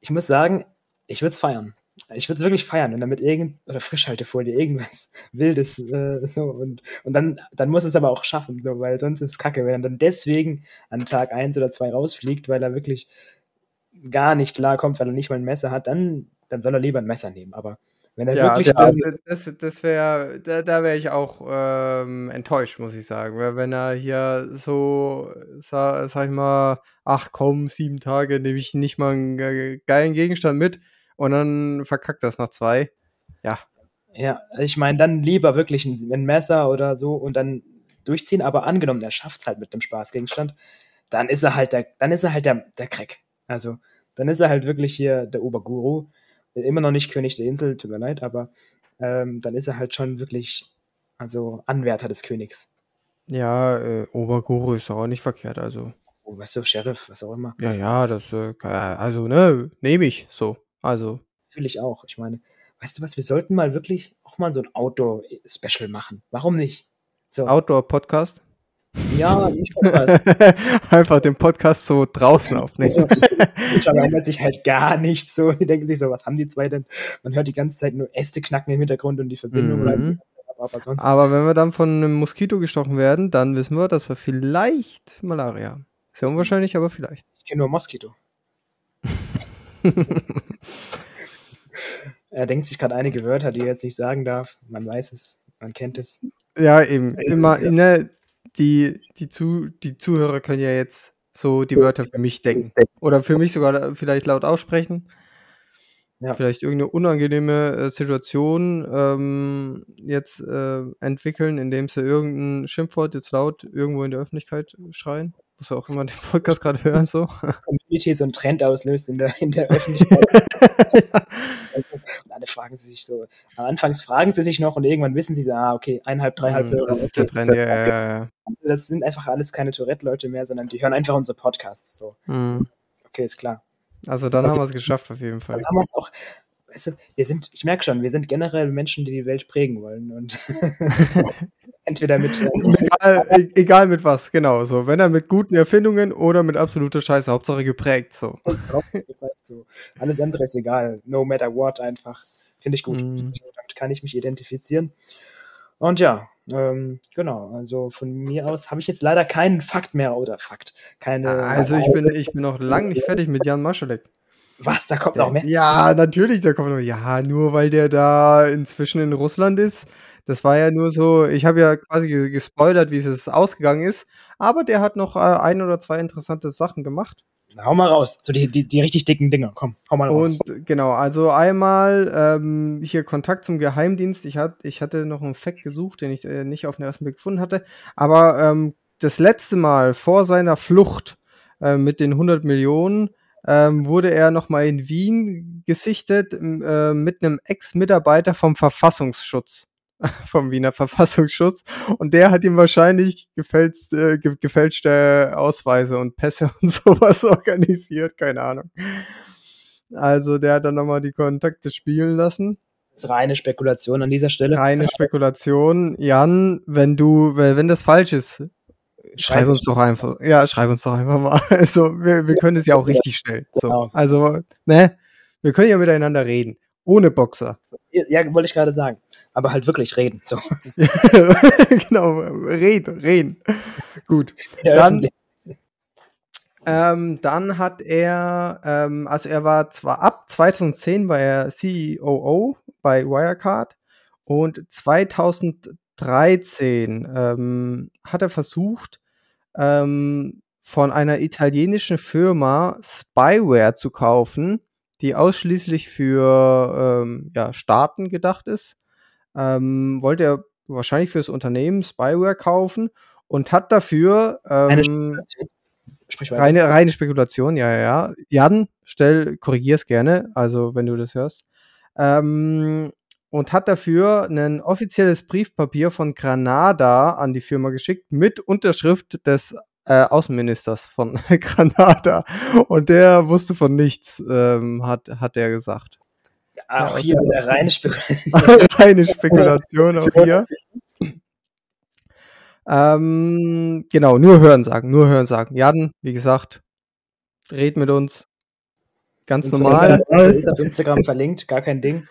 ich muss sagen, ich würde es feiern ich würde es wirklich feiern und damit irgend oder Frischhaltefolie, irgendwas Wildes äh, so und, und dann, dann muss es aber auch schaffen, so, weil sonst ist es kacke, wenn er dann deswegen an Tag 1 oder 2 rausfliegt, weil er wirklich gar nicht klarkommt, weil er nicht mal ein Messer hat, dann, dann soll er lieber ein Messer nehmen. Aber wenn er ja, wirklich. Der, das das wäre, da, da wäre ich auch ähm, enttäuscht, muss ich sagen. Weil wenn er hier so, sag, sag ich mal, ach komm, sieben Tage nehme ich nicht mal einen geilen Gegenstand mit und dann verkackt das nach zwei. Ja. Ja, ich meine, dann lieber wirklich ein, ein, Messer oder so und dann durchziehen, aber angenommen, er schafft es halt mit dem Spaßgegenstand, dann ist er halt der, dann ist er halt der, der Crack. Also, dann ist er halt wirklich hier der Oberguru. Immer noch nicht König der Insel, tut mir leid, aber ähm, dann ist er halt schon wirklich, also Anwärter des Königs. Ja, äh, Oberguru ist auch nicht verkehrt, also. Oh, weißt du, Sheriff, was auch immer. Ja, ja, das, äh, also, ne, nehme ich so. Also. Fühle ich auch. Ich meine, weißt du was, wir sollten mal wirklich auch mal so ein Outdoor-Special machen. Warum nicht? So. Outdoor-Podcast? Ja, nicht Podcast. Einfach den Podcast so draußen aufnehmen. Also, da ändert sich halt gar nichts so. Die denken sich so, was haben die zwei denn? Man hört die ganze Zeit nur Äste knacken im Hintergrund und die Verbindung mhm. reißt die aber, aber wenn wir dann von einem Moskito gestochen werden, dann wissen wir, dass wir vielleicht Malaria haben. Sehr unwahrscheinlich, aber vielleicht. Ich kenne nur Moskito. er denkt sich gerade einige Wörter, die er jetzt nicht sagen darf. Man weiß es, man kennt es. Ja, eben. Immer, ne, die, die, zu, die Zuhörer können ja jetzt so die Wörter für mich denken. Oder für mich sogar vielleicht laut aussprechen. Ja. Vielleicht irgendeine unangenehme äh, Situation ähm, jetzt äh, entwickeln, indem sie irgendein Schimpfwort jetzt laut irgendwo in der Öffentlichkeit schreien. Muss auch immer den Podcast gerade hören, so. Community so einen Trend auslöst in der, in der Öffentlichkeit. ja. fragen sie sich so, am Anfangs fragen sie sich noch und irgendwann wissen sie so, ah, okay, eineinhalb, dreieinhalb mm, Hörer. Das ist der Trend, ja, ja, ja. Das sind einfach alles keine Tourette-Leute mehr, sondern die hören einfach unsere Podcasts, so. Mm. Okay, ist klar. Also dann also, haben wir es geschafft auf jeden Fall. Dann haben wir es auch. Weißt du, wir sind, ich merke schon, wir sind generell Menschen, die die Welt prägen wollen und entweder mit, äh, egal, e-, egal, mit was, genau so. Wenn er mit guten Erfindungen oder mit absoluter Scheiße, Hauptsache geprägt, so. Alles andere ist egal, no matter what einfach. Finde ich gut. Mm. Damit kann ich mich identifizieren. Und ja, ähm, genau, also von mir aus habe ich jetzt leider keinen Fakt mehr oder Fakt. Keine. Also ich bin, ich bin noch lange nicht fertig mit Jan Maschalek. Was? Da kommt noch mehr? Ja, natürlich, da kommt noch. Ja, nur weil der da inzwischen in Russland ist. Das war ja nur so, ich habe ja quasi gespoilert, wie es ausgegangen ist. Aber der hat noch äh, ein oder zwei interessante Sachen gemacht. Hau mal raus, so die, die, die richtig dicken Dinger, komm, hau mal raus. Und genau, also einmal ähm, hier Kontakt zum Geheimdienst. Ich, hat, ich hatte noch einen Fact gesucht, den ich äh, nicht auf den ersten Blick gefunden hatte. Aber ähm, das letzte Mal vor seiner Flucht äh, mit den 100 Millionen ähm, wurde er nochmal in Wien gesichtet äh, mit einem Ex-Mitarbeiter vom Verfassungsschutz. vom Wiener Verfassungsschutz. Und der hat ihm wahrscheinlich gefälscht, äh, ge gefälschte Ausweise und Pässe und sowas organisiert, keine Ahnung. Also der hat dann nochmal die Kontakte spielen lassen. Das ist reine Spekulation an dieser Stelle. Reine Spekulation. Jan, wenn du, wenn das falsch ist, schreib uns doch einfach. Ja, schreib uns doch einfach mal. Also wir, wir können es ja auch richtig schnell. So. Genau. Also, ne? Wir können ja miteinander reden. Ohne Boxer. Ja, wollte ich gerade sagen. Aber halt wirklich reden. So. genau, reden, reden. Gut. Dann, ähm, dann hat er, ähm, also er war zwar ab 2010 war er CEO bei Wirecard und 2013 ähm, hat er versucht, ähm, von einer italienischen Firma Spyware zu kaufen die ausschließlich für ähm, ja, Staaten gedacht ist, ähm, wollte er wahrscheinlich fürs Unternehmen Spyware kaufen und hat dafür ähm. Reine, reine Spekulation, ja, ja, ja. Jan, stell, korrigier's gerne, also wenn du das hörst. Ähm, und hat dafür ein offizielles Briefpapier von Granada an die Firma geschickt mit Unterschrift des äh, Außenministers von Granada. Und der wusste von nichts, ähm, hat, hat er gesagt. Auch ja, hier wieder reine Spekulation. reine Spekulation auch hier. Ähm, genau, nur hören sagen, nur hören sagen. Jan, wie gesagt, red mit uns. Ganz Instagram normal. Ist auf Instagram verlinkt, gar kein Ding.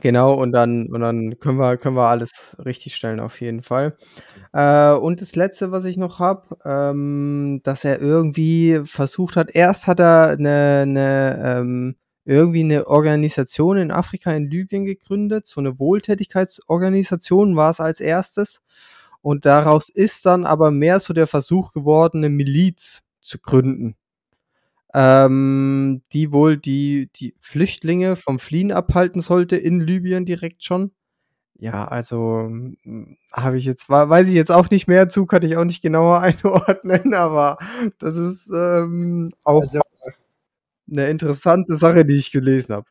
Genau, und dann, und dann können wir, können wir alles richtig stellen, auf jeden Fall. Äh, und das letzte, was ich noch habe, ähm, dass er irgendwie versucht hat, erst hat er eine, eine ähm, irgendwie eine Organisation in Afrika, in Libyen gegründet, so eine Wohltätigkeitsorganisation war es als erstes. Und daraus ist dann aber mehr so der Versuch geworden, eine Miliz zu gründen ähm, die wohl die, die Flüchtlinge vom Fliehen abhalten sollte in Libyen direkt schon. Ja, also hm, habe ich jetzt, weiß ich jetzt auch nicht mehr zu, kann ich auch nicht genauer einordnen, aber das ist ähm, auch also, eine interessante Sache, die ich gelesen habe.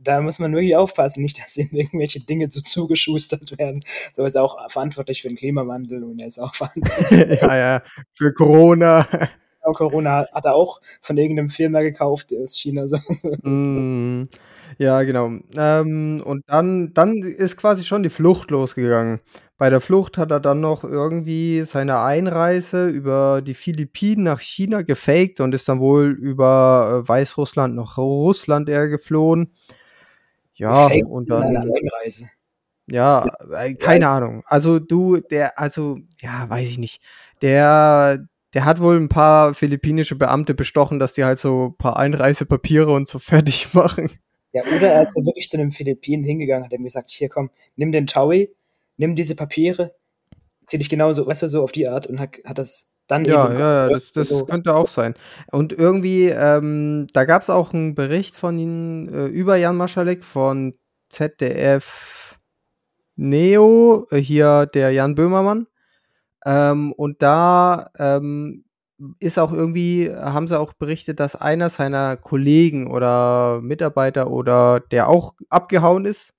Da muss man wirklich aufpassen, nicht, dass ihm irgendwelche Dinge so zugeschustert werden. So ist er auch verantwortlich für den Klimawandel und er ist auch verantwortlich. ja, ja, für Corona. Corona hat er auch von irgendeinem Firma gekauft, der ist China. So. Mm, ja, genau. Ähm, und dann, dann ist quasi schon die Flucht losgegangen. Bei der Flucht hat er dann noch irgendwie seine Einreise über die Philippinen nach China gefaked und ist dann wohl über äh, Weißrussland nach Russland eher geflohen. Ja, gefaked und dann. Einreise. Ja, äh, keine ja. Ahnung. Also du, der, also, ja, weiß ich nicht. Der, der hat wohl ein paar philippinische Beamte bestochen, dass die halt so ein paar Einreisepapiere und so fertig machen. Ja, oder er ist ja wirklich zu den Philippinen hingegangen, hat ihm gesagt, hier komm, nimm den Taui, nimm diese Papiere, zieh dich genauso, weißt du, so auf die Art und hat, hat das dann Ja, eben ja, ja, das das so. könnte auch sein. Und irgendwie, ähm, da gab's auch 'n Bericht von ihn, äh, über Jan Marschalek von ZDF Neo, äh, hier der Jan Böhmermann. Ähm, und da, ähm, ist auch irgendwie haben sie auch berichtet, dass einer seiner Kollegen oder Mitarbeiter oder der auch abgehauen ist,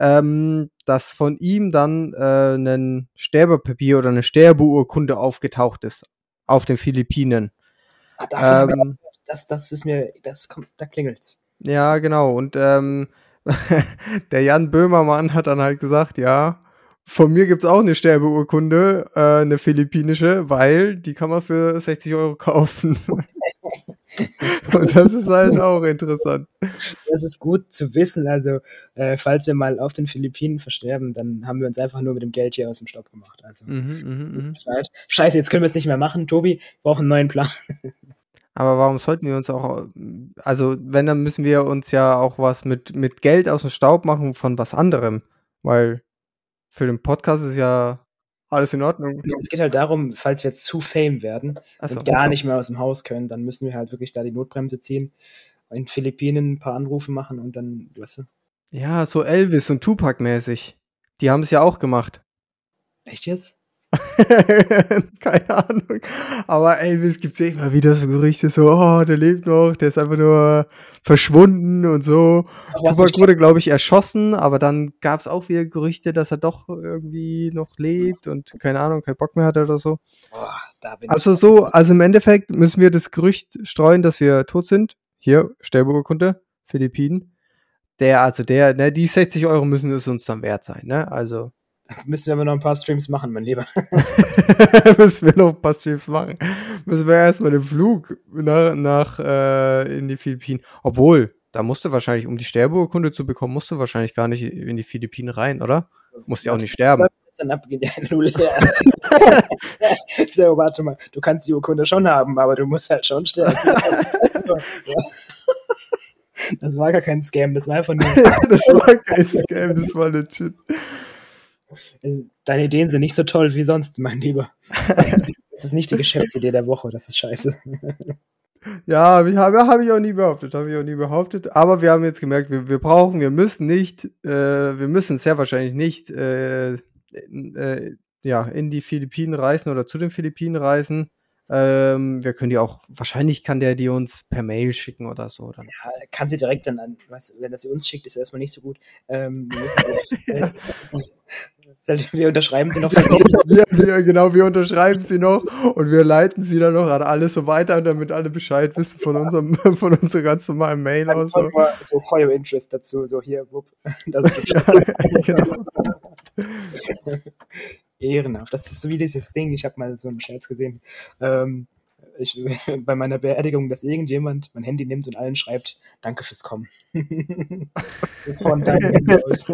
ähm, dass von ihm dann, äh, 'nen Sterbepapier oder 'ne Sterbeurkunde aufgetaucht ist auf den Philippinen. Ah, auch Ähm. Das das ist mir das kommt da klingelt's. Ja, genau. Und, ähm, der Jan Böhmermann hat dann halt gesagt: „Ja, von mir gibt's auch 'ne Sterbeurkunde, äh, 'ne philippinische, weil die kann man für 60 € kaufen.“ Und das ist halt auch interessant. Das ist gut zu wissen. Also, äh, falls wir mal auf den Philippinen versterben, dann haben wir uns einfach nur mit dem Geld hier aus'm Staub gemacht. Also, Mhm, mhm, mhm. Scheiße, jetzt können wir's nicht mehr machen, Tobi. Wir brauchen 'n neuen Plan. Aber warum sollten wir uns auch also, wenn, dann müssen wir uns ja auch was mit mit Geld aus'm Staub machen von was anderem, weil für den Podcast ist ja alles in Ordnung. Es geht halt darum, falls wir zu Fame werden so, und gar nicht mehr aus'm Haus können, dann müssen wir halt wirklich da die Notbremse ziehen, in Philippinen 'n paar Anrufe machen und dann weißt du? Ja, so Elvis und Tupac mäßig. Die haben's ja auch gemacht. Echt jetzt? Keine Ahnung. Aber Elvis gibt's ja immer wieder so Gerüchte, so: „Oh, der lebt noch, der ist einfach nur verschwunden“ und so. Tupac wurde, glaube ich, erschossen, aber dann gab's auch wieder Gerüchte, dass er doch irgendwie noch lebt und keine Ahnung, keinen Bock mehr hatte oder so. Boah, Also so also im Endeffekt müssen wir das Gerücht streuen, dass wir tot sind. Hier, Sterbeurkunde, Philippinen. Der also der ne, die 60 € müssen es uns dann wert sein, ne? Also Müssen wir aber noch 'n paar Streams machen, mein Lieber. müssen wir noch 'n paar Streams machen. Müssen wir erst mal den Flug na nach, äh in die Philippinen obwohl, da musst du wahrscheinlich, um die Sterbeurkunde zu bekommen, musst du wahrscheinlich gar nicht in die Philippinen rein, oder? Musst ja auch nicht sterben. Dann abgehen. Ja, null, ja. So, warte mal, du kannst die Urkunde schon haben, aber du musst halt schon sterben. So, ja. Das war gar kein Scam, das war einfach nur Das war kein Scam, das war legit. Deine Ideen sind nicht so toll wie sonst, mein Lieber. Das ist nicht die Geschäftsidee der Woche, das ist scheiße. Ja, habe habe ich auch nie behauptet habe ich auch nie behauptet. Aber wir haben jetzt gemerkt, wir wir brauchen wir müssen nicht äh, wir müssen sehr wahrscheinlich nicht, äh, n äh, ja, in die Philippinen reisen oder zu den Philippinen reisen. Ähm, wir können die auch wahrscheinlich kann der die uns per Mail schicken oder so dann. Ja, kann sie direkt dann an was wenn er sie uns schickt, ist erst mal nicht so gut. Ähm, wir müssen sie wir unterschreiben sie noch Wir wir genau, wir unterschreiben sie noch und wir leiten sie dann noch an alle so weiter, damit alle Bescheid wissen von unserem von unserer ganz normalen Mail Dann aus so. so your interest dazu, so hier, wupp. Das Ja, genau. Ehrenhaft. Das ist so wie dieses Ding, ich habe mal so 'n Scherz gesehen, ähm, ich bei meiner Beerdigung, dass irgendjemand mein Handy nimmt und allen schreibt: „Danke fürs Kommen.“ Von deinem Handy aus.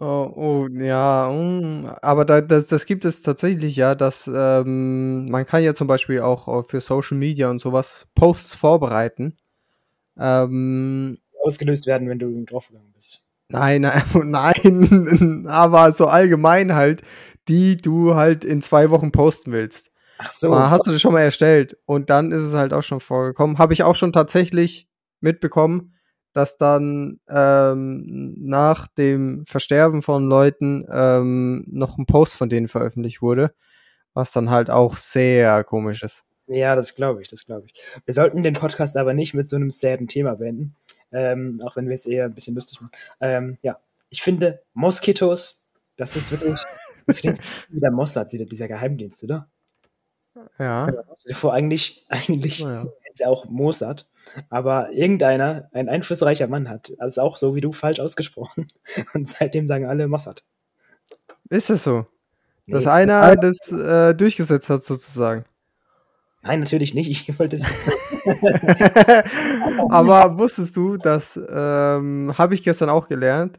Oh, oh, ja, hm, aber da das das gibt es tatsächlich ja, dass, ähm man kann ja zum Beispiel auch, äh, für Social Media und so was Posts vorbereiten. Ähm Ausgelöst werden, wenn du draufgegangen bist. Nein, nei nein, aber so allgemein halt, die du halt in 2 Wochen posten willst. Ach so. Äh, hast du das schon mal erstellt und dann ist es halt auch schon vorgekommen. Habe ich auch schon tatsächlich mitbekommen, dass dann, ähm, nach dem Versterben von Leuten, ähm, noch 'n Post von denen veröffentlicht wurde, was dann halt auch sehr komisch ist. Ja, das glaube ich, das glaube ich. Wir sollten den Podcast aber nicht mit so 'nem sadden Thema beenden, ähm, auch wenn wir es eher 'n bisschen lustig machen. Ähm, ja, ich finde Moskitos, das ist wirklich das klingt wie der Mossad, dieser Geheimdienst, oder? Ja. Vor, eigentlich eigentlich ja. heißt er auch Mossad, aber irgendeiner, ein einflussreicher Mann hat das auch so wie du falsch ausgesprochen und seitdem sagen alle Mossad. Ist es so? Dass Ne. einer das, äh, durchgesetzt hat sozusagen? Nein, natürlich nicht. Ich wollte es jetzt Aber wusstest du, dass, ähm habe ich gestern auch gelernt,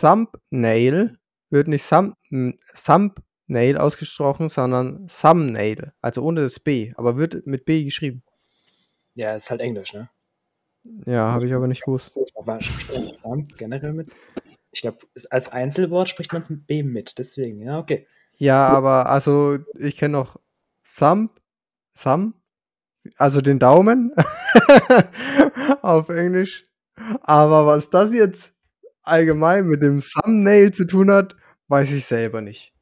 Thumbnail wird nicht Thumb hm, Thumbnail ausgesprochen, sondern Thumbnail, also ohne das B, aber wird mit B geschrieben. Ja, ist halt Englisch, ne? Ja, habe ich aber nicht gewusst. Aber spricht man generell mit ich glaube, als Einzelwort spricht man's mit B mit, deswegen, ja, okay. Ja, aber also ich kenne noch Thumb, Thumb, also den Daumen auf Englisch. Aber was das jetzt allgemein mit dem Thumbnail zu tun hat, weiß ich selber nicht.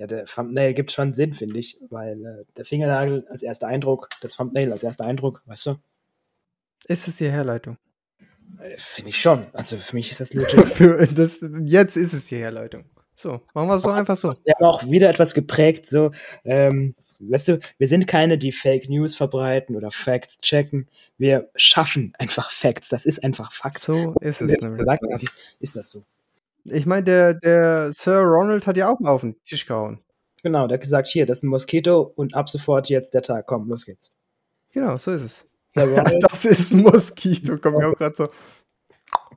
Ja, der Thumbnail gibt schon Sinn, finde ich, weil äh, der Fingernagel als erster Eindruck, das Thumbnail als erster Eindruck, weißt du? Ist es die Herleitung? Äh, finde ich schon. Also für mich ist das legit. Für das, jetzt ist es die Herleitung. So, machen wir es doch einfach so. Wir haben auch wieder etwas geprägt, so, ähm, weißt du, wir sind keine, die Fake News verbreiten oder Facts checken. Wir schaffen einfach Facts. Das ist einfach Fakt. So ist es. Gesagt haben, ist das so. Ich meine, der, der Sir Ronald hat ja auch mal auf den Tisch gehauen. Genau, der hat gesagt, hier, das ist ein Moskito und ab sofort jetzt der Tag. Komm, los geht's. Genau, so ist es. Sir Ronald, das ist ein Moskito, komm ich auch gerade so.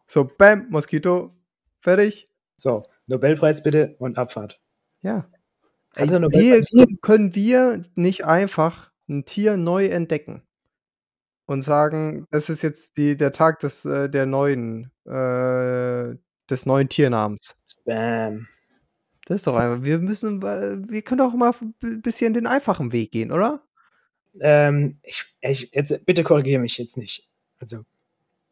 So, bam, Moskito, fertig. So, Nobelpreis bitte und Abfahrt. Ja. Ey, hier, hier können wir nicht einfach ein Tier neu entdecken und sagen, das ist jetzt die, der Tag des, äh, der neuen, äh, des neuen Tiernamens. Bam. Das ist doch einfach. Wir müssen, wir können doch mal ein bisschen den einfachen Weg gehen, oder? Ähm, ich, ich, jetzt, bitte korrigiere mich jetzt nicht. Also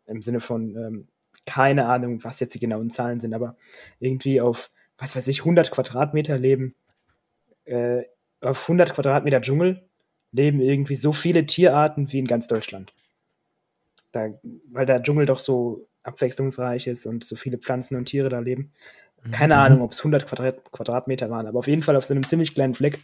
im Sinne von, ähm, keine Ahnung, was jetzt die genauen Zahlen sind, aber irgendwie auf, was weiß ich, 100 Quadratmeter leben, äh, auf 100 Quadratmeter Dschungel leben irgendwie so viele Tierarten wie in ganz Deutschland. Da, weil der Dschungel doch so abwechslungsreich ist und so viele Pflanzen und Tiere da leben. Keine mhm. Ahnung, ob es 100 Quadrat Quadratmeter waren, aber auf jeden Fall auf so einem ziemlich kleinen Fleck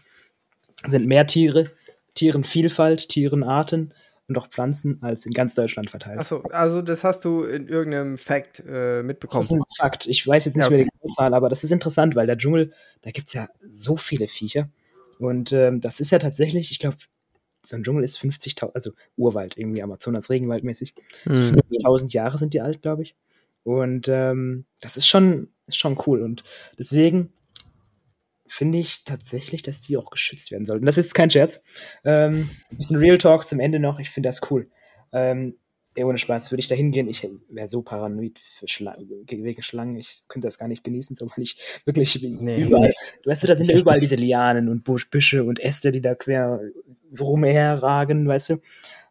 sind mehr Tiere, Tierenvielfalt, Tierenarten und auch Pflanzen als in ganz Deutschland verteilt. Achso, also das hast du in irgendeinem Fact äh, mitbekommen. Das ist ein Fakt. Ich weiß jetzt nicht ja, okay. mehr die Zahl, aber das ist interessant, weil der Dschungel, da gibt es ja so viele Viecher. Und ähm, das ist ja tatsächlich, ich glaube, so ein Dschungel ist 50.000, also Urwald, irgendwie Amazonas Regenwald mäßig. Mhm. 50.000 Jahre sind die alt, glaube ich. Und ähm, das ist schon, ist schon cool. Und deswegen finde ich tatsächlich, dass die auch geschützt werden sollten. Das ist jetzt kein Scherz. Ähm, ein bisschen Real Talk zum Ende noch. Ich finde das cool. Ähm, ey, ohne Spaß würde ich da hingehen. Ich wäre so paranoid Schla wegen Schlangen. Ich könnte das gar nicht genießen, so weil ich wirklich nee. überall. Du weißt du, da sind ja überall diese Lianen und Busch, Büsche und Äste, die da quer rumherragen, weißt du.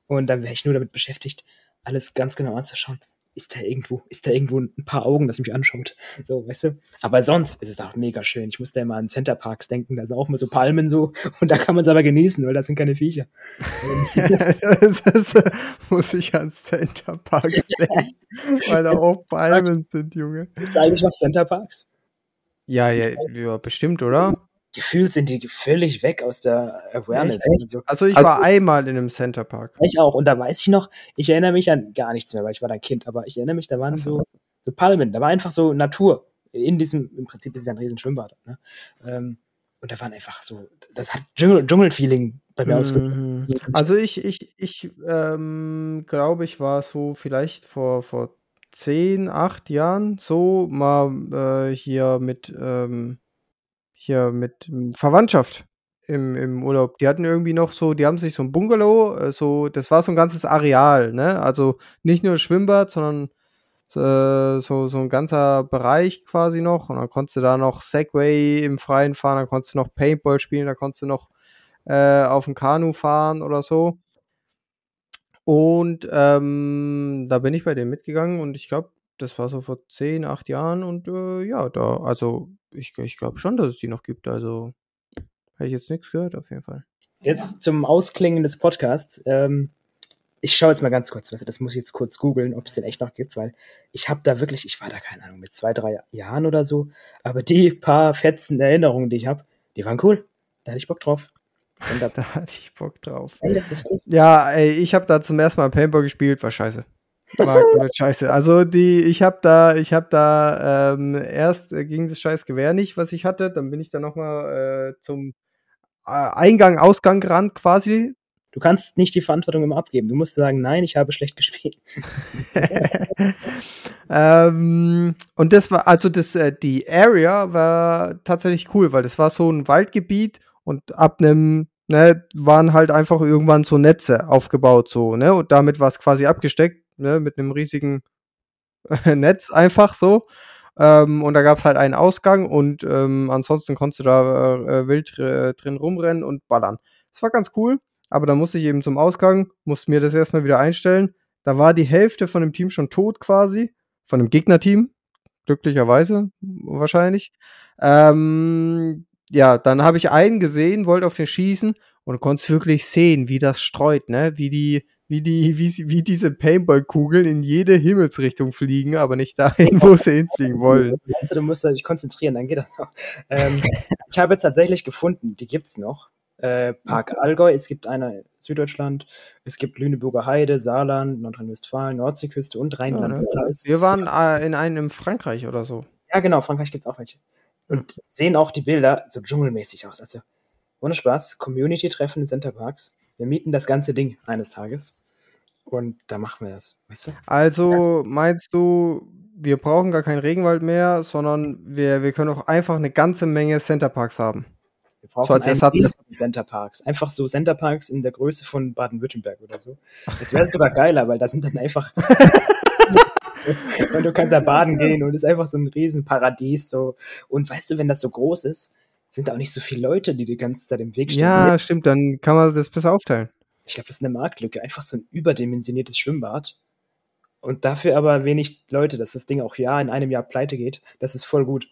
Und dann wäre ich nur damit beschäftigt, alles ganz genau anzuschauen ist da irgendwo, ist da irgendwo ein paar Augen, das mich anschaut. So, weißt du? Aber sonst ist es auch mega schön. Ich muss da immer an Center Parks denken, da sind auch mal so Palmen so und da kann man es aber genießen, weil das sind keine Viecher. das ist, muss ich an Center Parks denken, weil da auch Palmen sind, Junge. Ist eigentlich noch Center Parks? Ja, ja, ja, bestimmt, oder? Gefühlt sind die völlig weg aus der Awareness. So. Also ich also, war einmal in einem Center Park. Ich auch. Und da weiß ich noch, ich erinnere mich an gar nichts mehr, weil ich war dann Kind, aber ich erinnere mich, da waren so, so Palmen, da war einfach so Natur. In diesem, im Prinzip ist es ja ein riesen Schwimmbad. Ne? Ähm, und da waren einfach so, das hat Dschungel-Feeling bei mir mhm. ausgedrückt. Also ich, ich, ich ähm, glaube, ich war so vielleicht vor, vor zehn, acht Jahren so mal äh, hier mit ähm, hier mit hm, Verwandtschaft im, im Urlaub. Die hatten irgendwie noch so, die haben sich so ein Bungalow, äh, so, das war so ein ganzes Areal, ne? Also nicht nur Schwimmbad, sondern äh, so, so ein ganzer Bereich quasi noch. Und dann konntest du da noch Segway im Freien fahren, dann konntest du noch Paintball spielen, dann konntest du noch äh, auf dem Kanu fahren oder so. Und ähm, da bin ich bei dem mitgegangen und ich glaube, das war so vor 10, 8 Jahren und äh, ja, da, also ich, ich glaube schon, dass es die noch gibt. Also habe ich jetzt nichts gehört, auf jeden Fall. Jetzt zum Ausklingen des Podcasts. Ähm, ich schaue jetzt mal ganz kurz, das muss ich jetzt kurz googeln, ob es den echt noch gibt, weil ich habe da wirklich, ich war da keine Ahnung, mit zwei, drei Jahren oder so, aber die paar fetzen Erinnerungen, die ich habe, die waren cool. Da hatte ich Bock drauf. da hatte ich Bock drauf. Ey, ja, ey, ich habe da zum ersten Mal Paintball gespielt, war scheiße. Scheiße. Also die, ich habe da, ich habe da ähm, erst äh, ging das scheiß Gewehr nicht, was ich hatte. Dann bin ich dann nochmal äh, zum äh, Eingang, Ausgang gerannt quasi. Du kannst nicht die Verantwortung immer abgeben. Du musst sagen, nein, ich habe schlecht gespielt. ähm, und das war, also das, äh, die Area war tatsächlich cool, weil das war so ein Waldgebiet und ab einem ne, waren halt einfach irgendwann so Netze aufgebaut, so, ne, und damit war es quasi abgesteckt ne, mit einem riesigen Netz einfach so. Ähm, und da gab es halt einen Ausgang und ähm, ansonsten konntest du da äh, wild äh, drin rumrennen und ballern. Das war ganz cool, aber dann musste ich eben zum Ausgang, musste mir das erstmal wieder einstellen. Da war die Hälfte von dem Team schon tot quasi, von dem Gegnerteam, glücklicherweise wahrscheinlich. Ähm, ja, dann habe ich einen gesehen, wollte auf den schießen und konntest wirklich sehen, wie das streut, ne? Wie die, wie die, wie, wie diese Paintball-Kugeln in jede Himmelsrichtung fliegen, aber nicht dahin, wo sie hinfliegen wollen. Weißt du, du musst dich konzentrieren, dann geht das noch. Ähm, ich habe jetzt tatsächlich gefunden, die gibt's noch. Äh, Park Allgäu, es gibt eine in Süddeutschland, es gibt Lüneburger Heide, Saarland, Nordrhein-Westfalen, Nordseeküste und Rheinland. Ja, ne? Wir waren äh, in einem in Frankreich oder so. Ja, genau, Frankreich gibt's auch welche. Und sehen auch die Bilder so dschungelmäßig aus. Also, ohne Spaß, Community-Treffen in Center Parks. Wir mieten das ganze Ding eines Tages. Und da machen wir das, weißt du? Also meinst du, wir brauchen gar keinen Regenwald mehr, sondern wir, wir können auch einfach eine ganze Menge Centerparks haben. Wir brauchen so als Ersatz. Centerparks. Einfach so Centerparks in der Größe von Baden-Württemberg oder so. Das wäre sogar geiler, weil da sind dann einfach. und du kannst da baden gehen und es ist einfach so ein Riesenparadies. So. Und weißt du, wenn das so groß ist, sind da auch nicht so viele Leute, die die ganze Zeit im Weg stehen. Ja, stimmt, dann kann man das besser aufteilen. Ich glaube, das ist eine Marktlücke. Einfach so ein überdimensioniertes Schwimmbad. Und dafür aber wenig Leute, dass das Ding auch ja in einem Jahr pleite geht. Das ist voll gut.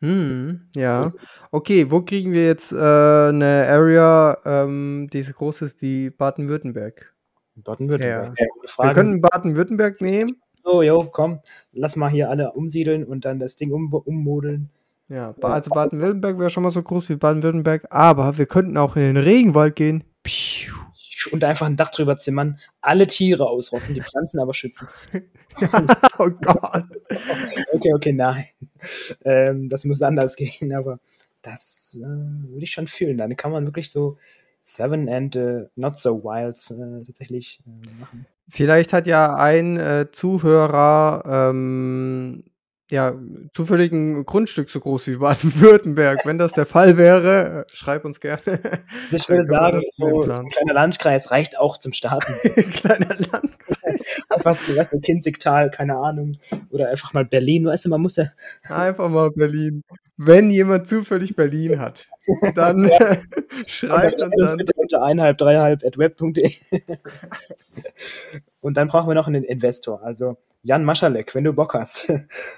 Hm, ja. Okay, wo kriegen wir jetzt äh, eine Area, ähm, die so groß ist wie Baden-Württemberg? Baden-Württemberg. Ja. Ja, wir können Baden-Württemberg nehmen. So, jo, komm, lass mal hier alle umsiedeln und dann das Ding um, ummodeln. Ja, also Baden-Württemberg wäre schon mal so groß wie Baden-Württemberg, aber wir könnten auch in den Regenwald gehen. Piu und einfach ein Dach drüber zimmern, alle Tiere ausrotten, die Pflanzen aber schützen. oh Gott. Okay, okay, nein. Ähm, das muss anders gehen, aber das äh, würde ich schon fühlen. Dann kann man wirklich so Seven and uh, Not So Wilds äh, tatsächlich äh, machen. Vielleicht hat ja ein äh, Zuhörer ähm, ja, zufällig ein Grundstück so groß wie Baden-Württemberg. Wenn das der Fall wäre, äh, schreib uns gerne. Also ich würde sagen, so, so, ein kleiner Landkreis reicht auch zum Starten. kleiner Landkreis. Was, weißt du, Kinzigtal, keine Ahnung. Oder einfach mal Berlin, weißt du, man muss ja. Einfach mal Berlin. Wenn jemand zufällig Berlin hat, dann schreibt uns, uns bitte unter einhalb, dreieinhalb at web.de. Und dann brauchen wir noch einen Investor. Also Jan Maschalek, wenn du Bock hast,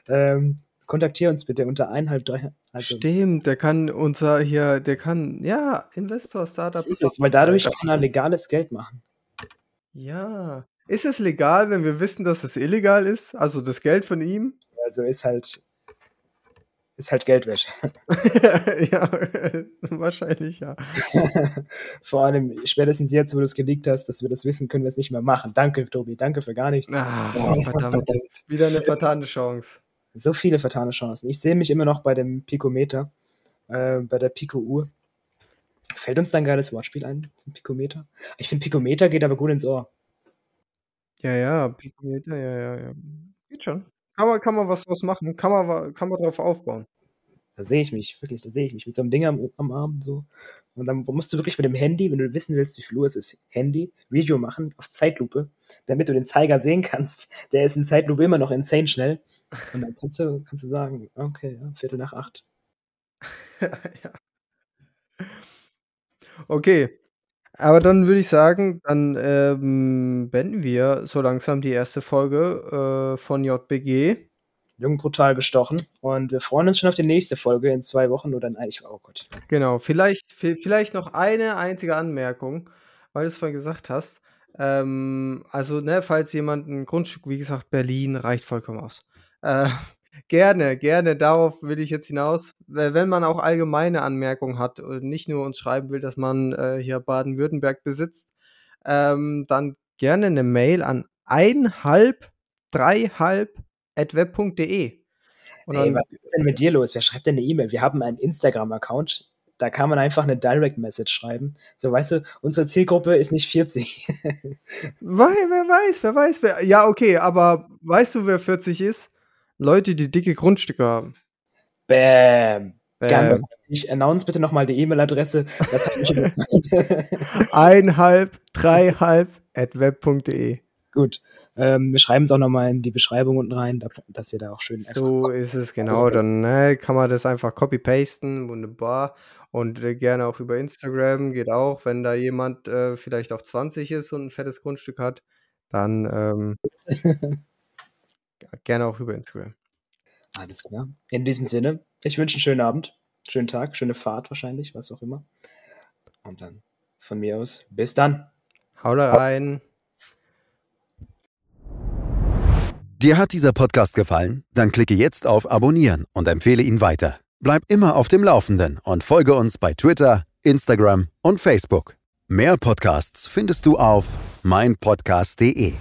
ähm, kontaktiere uns bitte unter eineinhalb, drei. Also, Stimmt, der kann unser hier, der kann, ja, Investor, Startup. Das ist es, weil dadurch kann er legales Geld machen. Ja. Ist es legal, wenn wir wissen, dass es illegal ist? Also das Geld von ihm? Also ist halt, ist halt Geldwäsche. ja, wahrscheinlich ja. Vor allem spätestens jetzt, wo du es geleakt hast, dass wir das wissen, können wir es nicht mehr machen. Danke, Tobi, danke für gar nichts. Ah, verdammt, wieder eine vertane Chance. So viele vertane Chancen. Ich sehe mich immer noch bei dem Pikometer, äh, bei der Pico-Uhr. Fällt uns da ein geiles Wortspiel ein zum Pikometer? Ich finde, Pikometer geht aber gut ins Ohr. Ja, ja, Pikometer, ja, ja, ja. Geht schon. Kann man, kann man was draus machen, kann man, kann man drauf aufbauen. Da sehe ich mich, wirklich, da sehe ich mich mit so einem Ding am, am Arm so. Und dann musst du wirklich mit dem Handy, wenn du wissen willst, wie viel Uhr es ist, Handy, Video machen auf Zeitlupe, damit du den Zeiger sehen kannst. Der ist in Zeitlupe immer noch insane schnell. Und dann kannst du, kannst du sagen, okay, ja, Viertel nach acht. ja. Okay, aber dann würde ich sagen, dann, ähm, beenden wir so langsam die erste Folge, äh, von JBG. Jung brutal gestochen und wir freuen uns schon auf die nächste Folge in zwei Wochen oder in eigentlich oh Gott. Genau, vielleicht vielleicht noch eine einzige Anmerkung, weil du es vorhin gesagt hast. Ähm, also, ne, falls jemand ein Grundstück wie gesagt, Berlin reicht vollkommen aus. Äh Gerne, gerne, darauf will ich jetzt hinaus. Wenn man auch allgemeine Anmerkungen hat und nicht nur uns schreiben will, dass man äh, hier Baden-Württemberg besitzt, ähm, dann gerne eine Mail an einhalb, dreihalb at web.de. Ey, was ist denn mit dir los? Wer schreibt denn eine E-Mail? Wir haben einen Instagram-Account, da kann man einfach eine Direct Message schreiben. So, weißt du, unsere Zielgruppe ist nicht 40. wer weiß, wer weiß, wer. Ja, okay, aber weißt du, wer 40 ist? Leute, die dicke Grundstücke haben. Bäm. Bam. Ganz wichtig. Announce bitte nochmal die E-Mail-Adresse. Das hat mich Einhalb, dreihalb at web.de. Gut. Ähm, wir schreiben es auch nochmal in die Beschreibung unten rein, dass ihr da auch schön. So ist es, genau. Dann ne, kann man das einfach copy-pasten, wunderbar. Und äh, gerne auch über Instagram, geht auch. Wenn da jemand äh, vielleicht auch 20 ist und ein fettes Grundstück hat, dann ähm, gerne auch über Instagram. Alles klar. In diesem Sinne, ich wünsche einen schönen Abend, schönen Tag, schöne Fahrt wahrscheinlich, was auch immer. Und dann von mir aus, bis dann. Hau da rein. Dir hat dieser Podcast gefallen? Dann klicke jetzt auf Abonnieren und empfehle ihn weiter. Bleib immer auf dem Laufenden und folge uns bei Twitter, Instagram und Facebook. Mehr Podcasts findest du auf meinpodcast.de.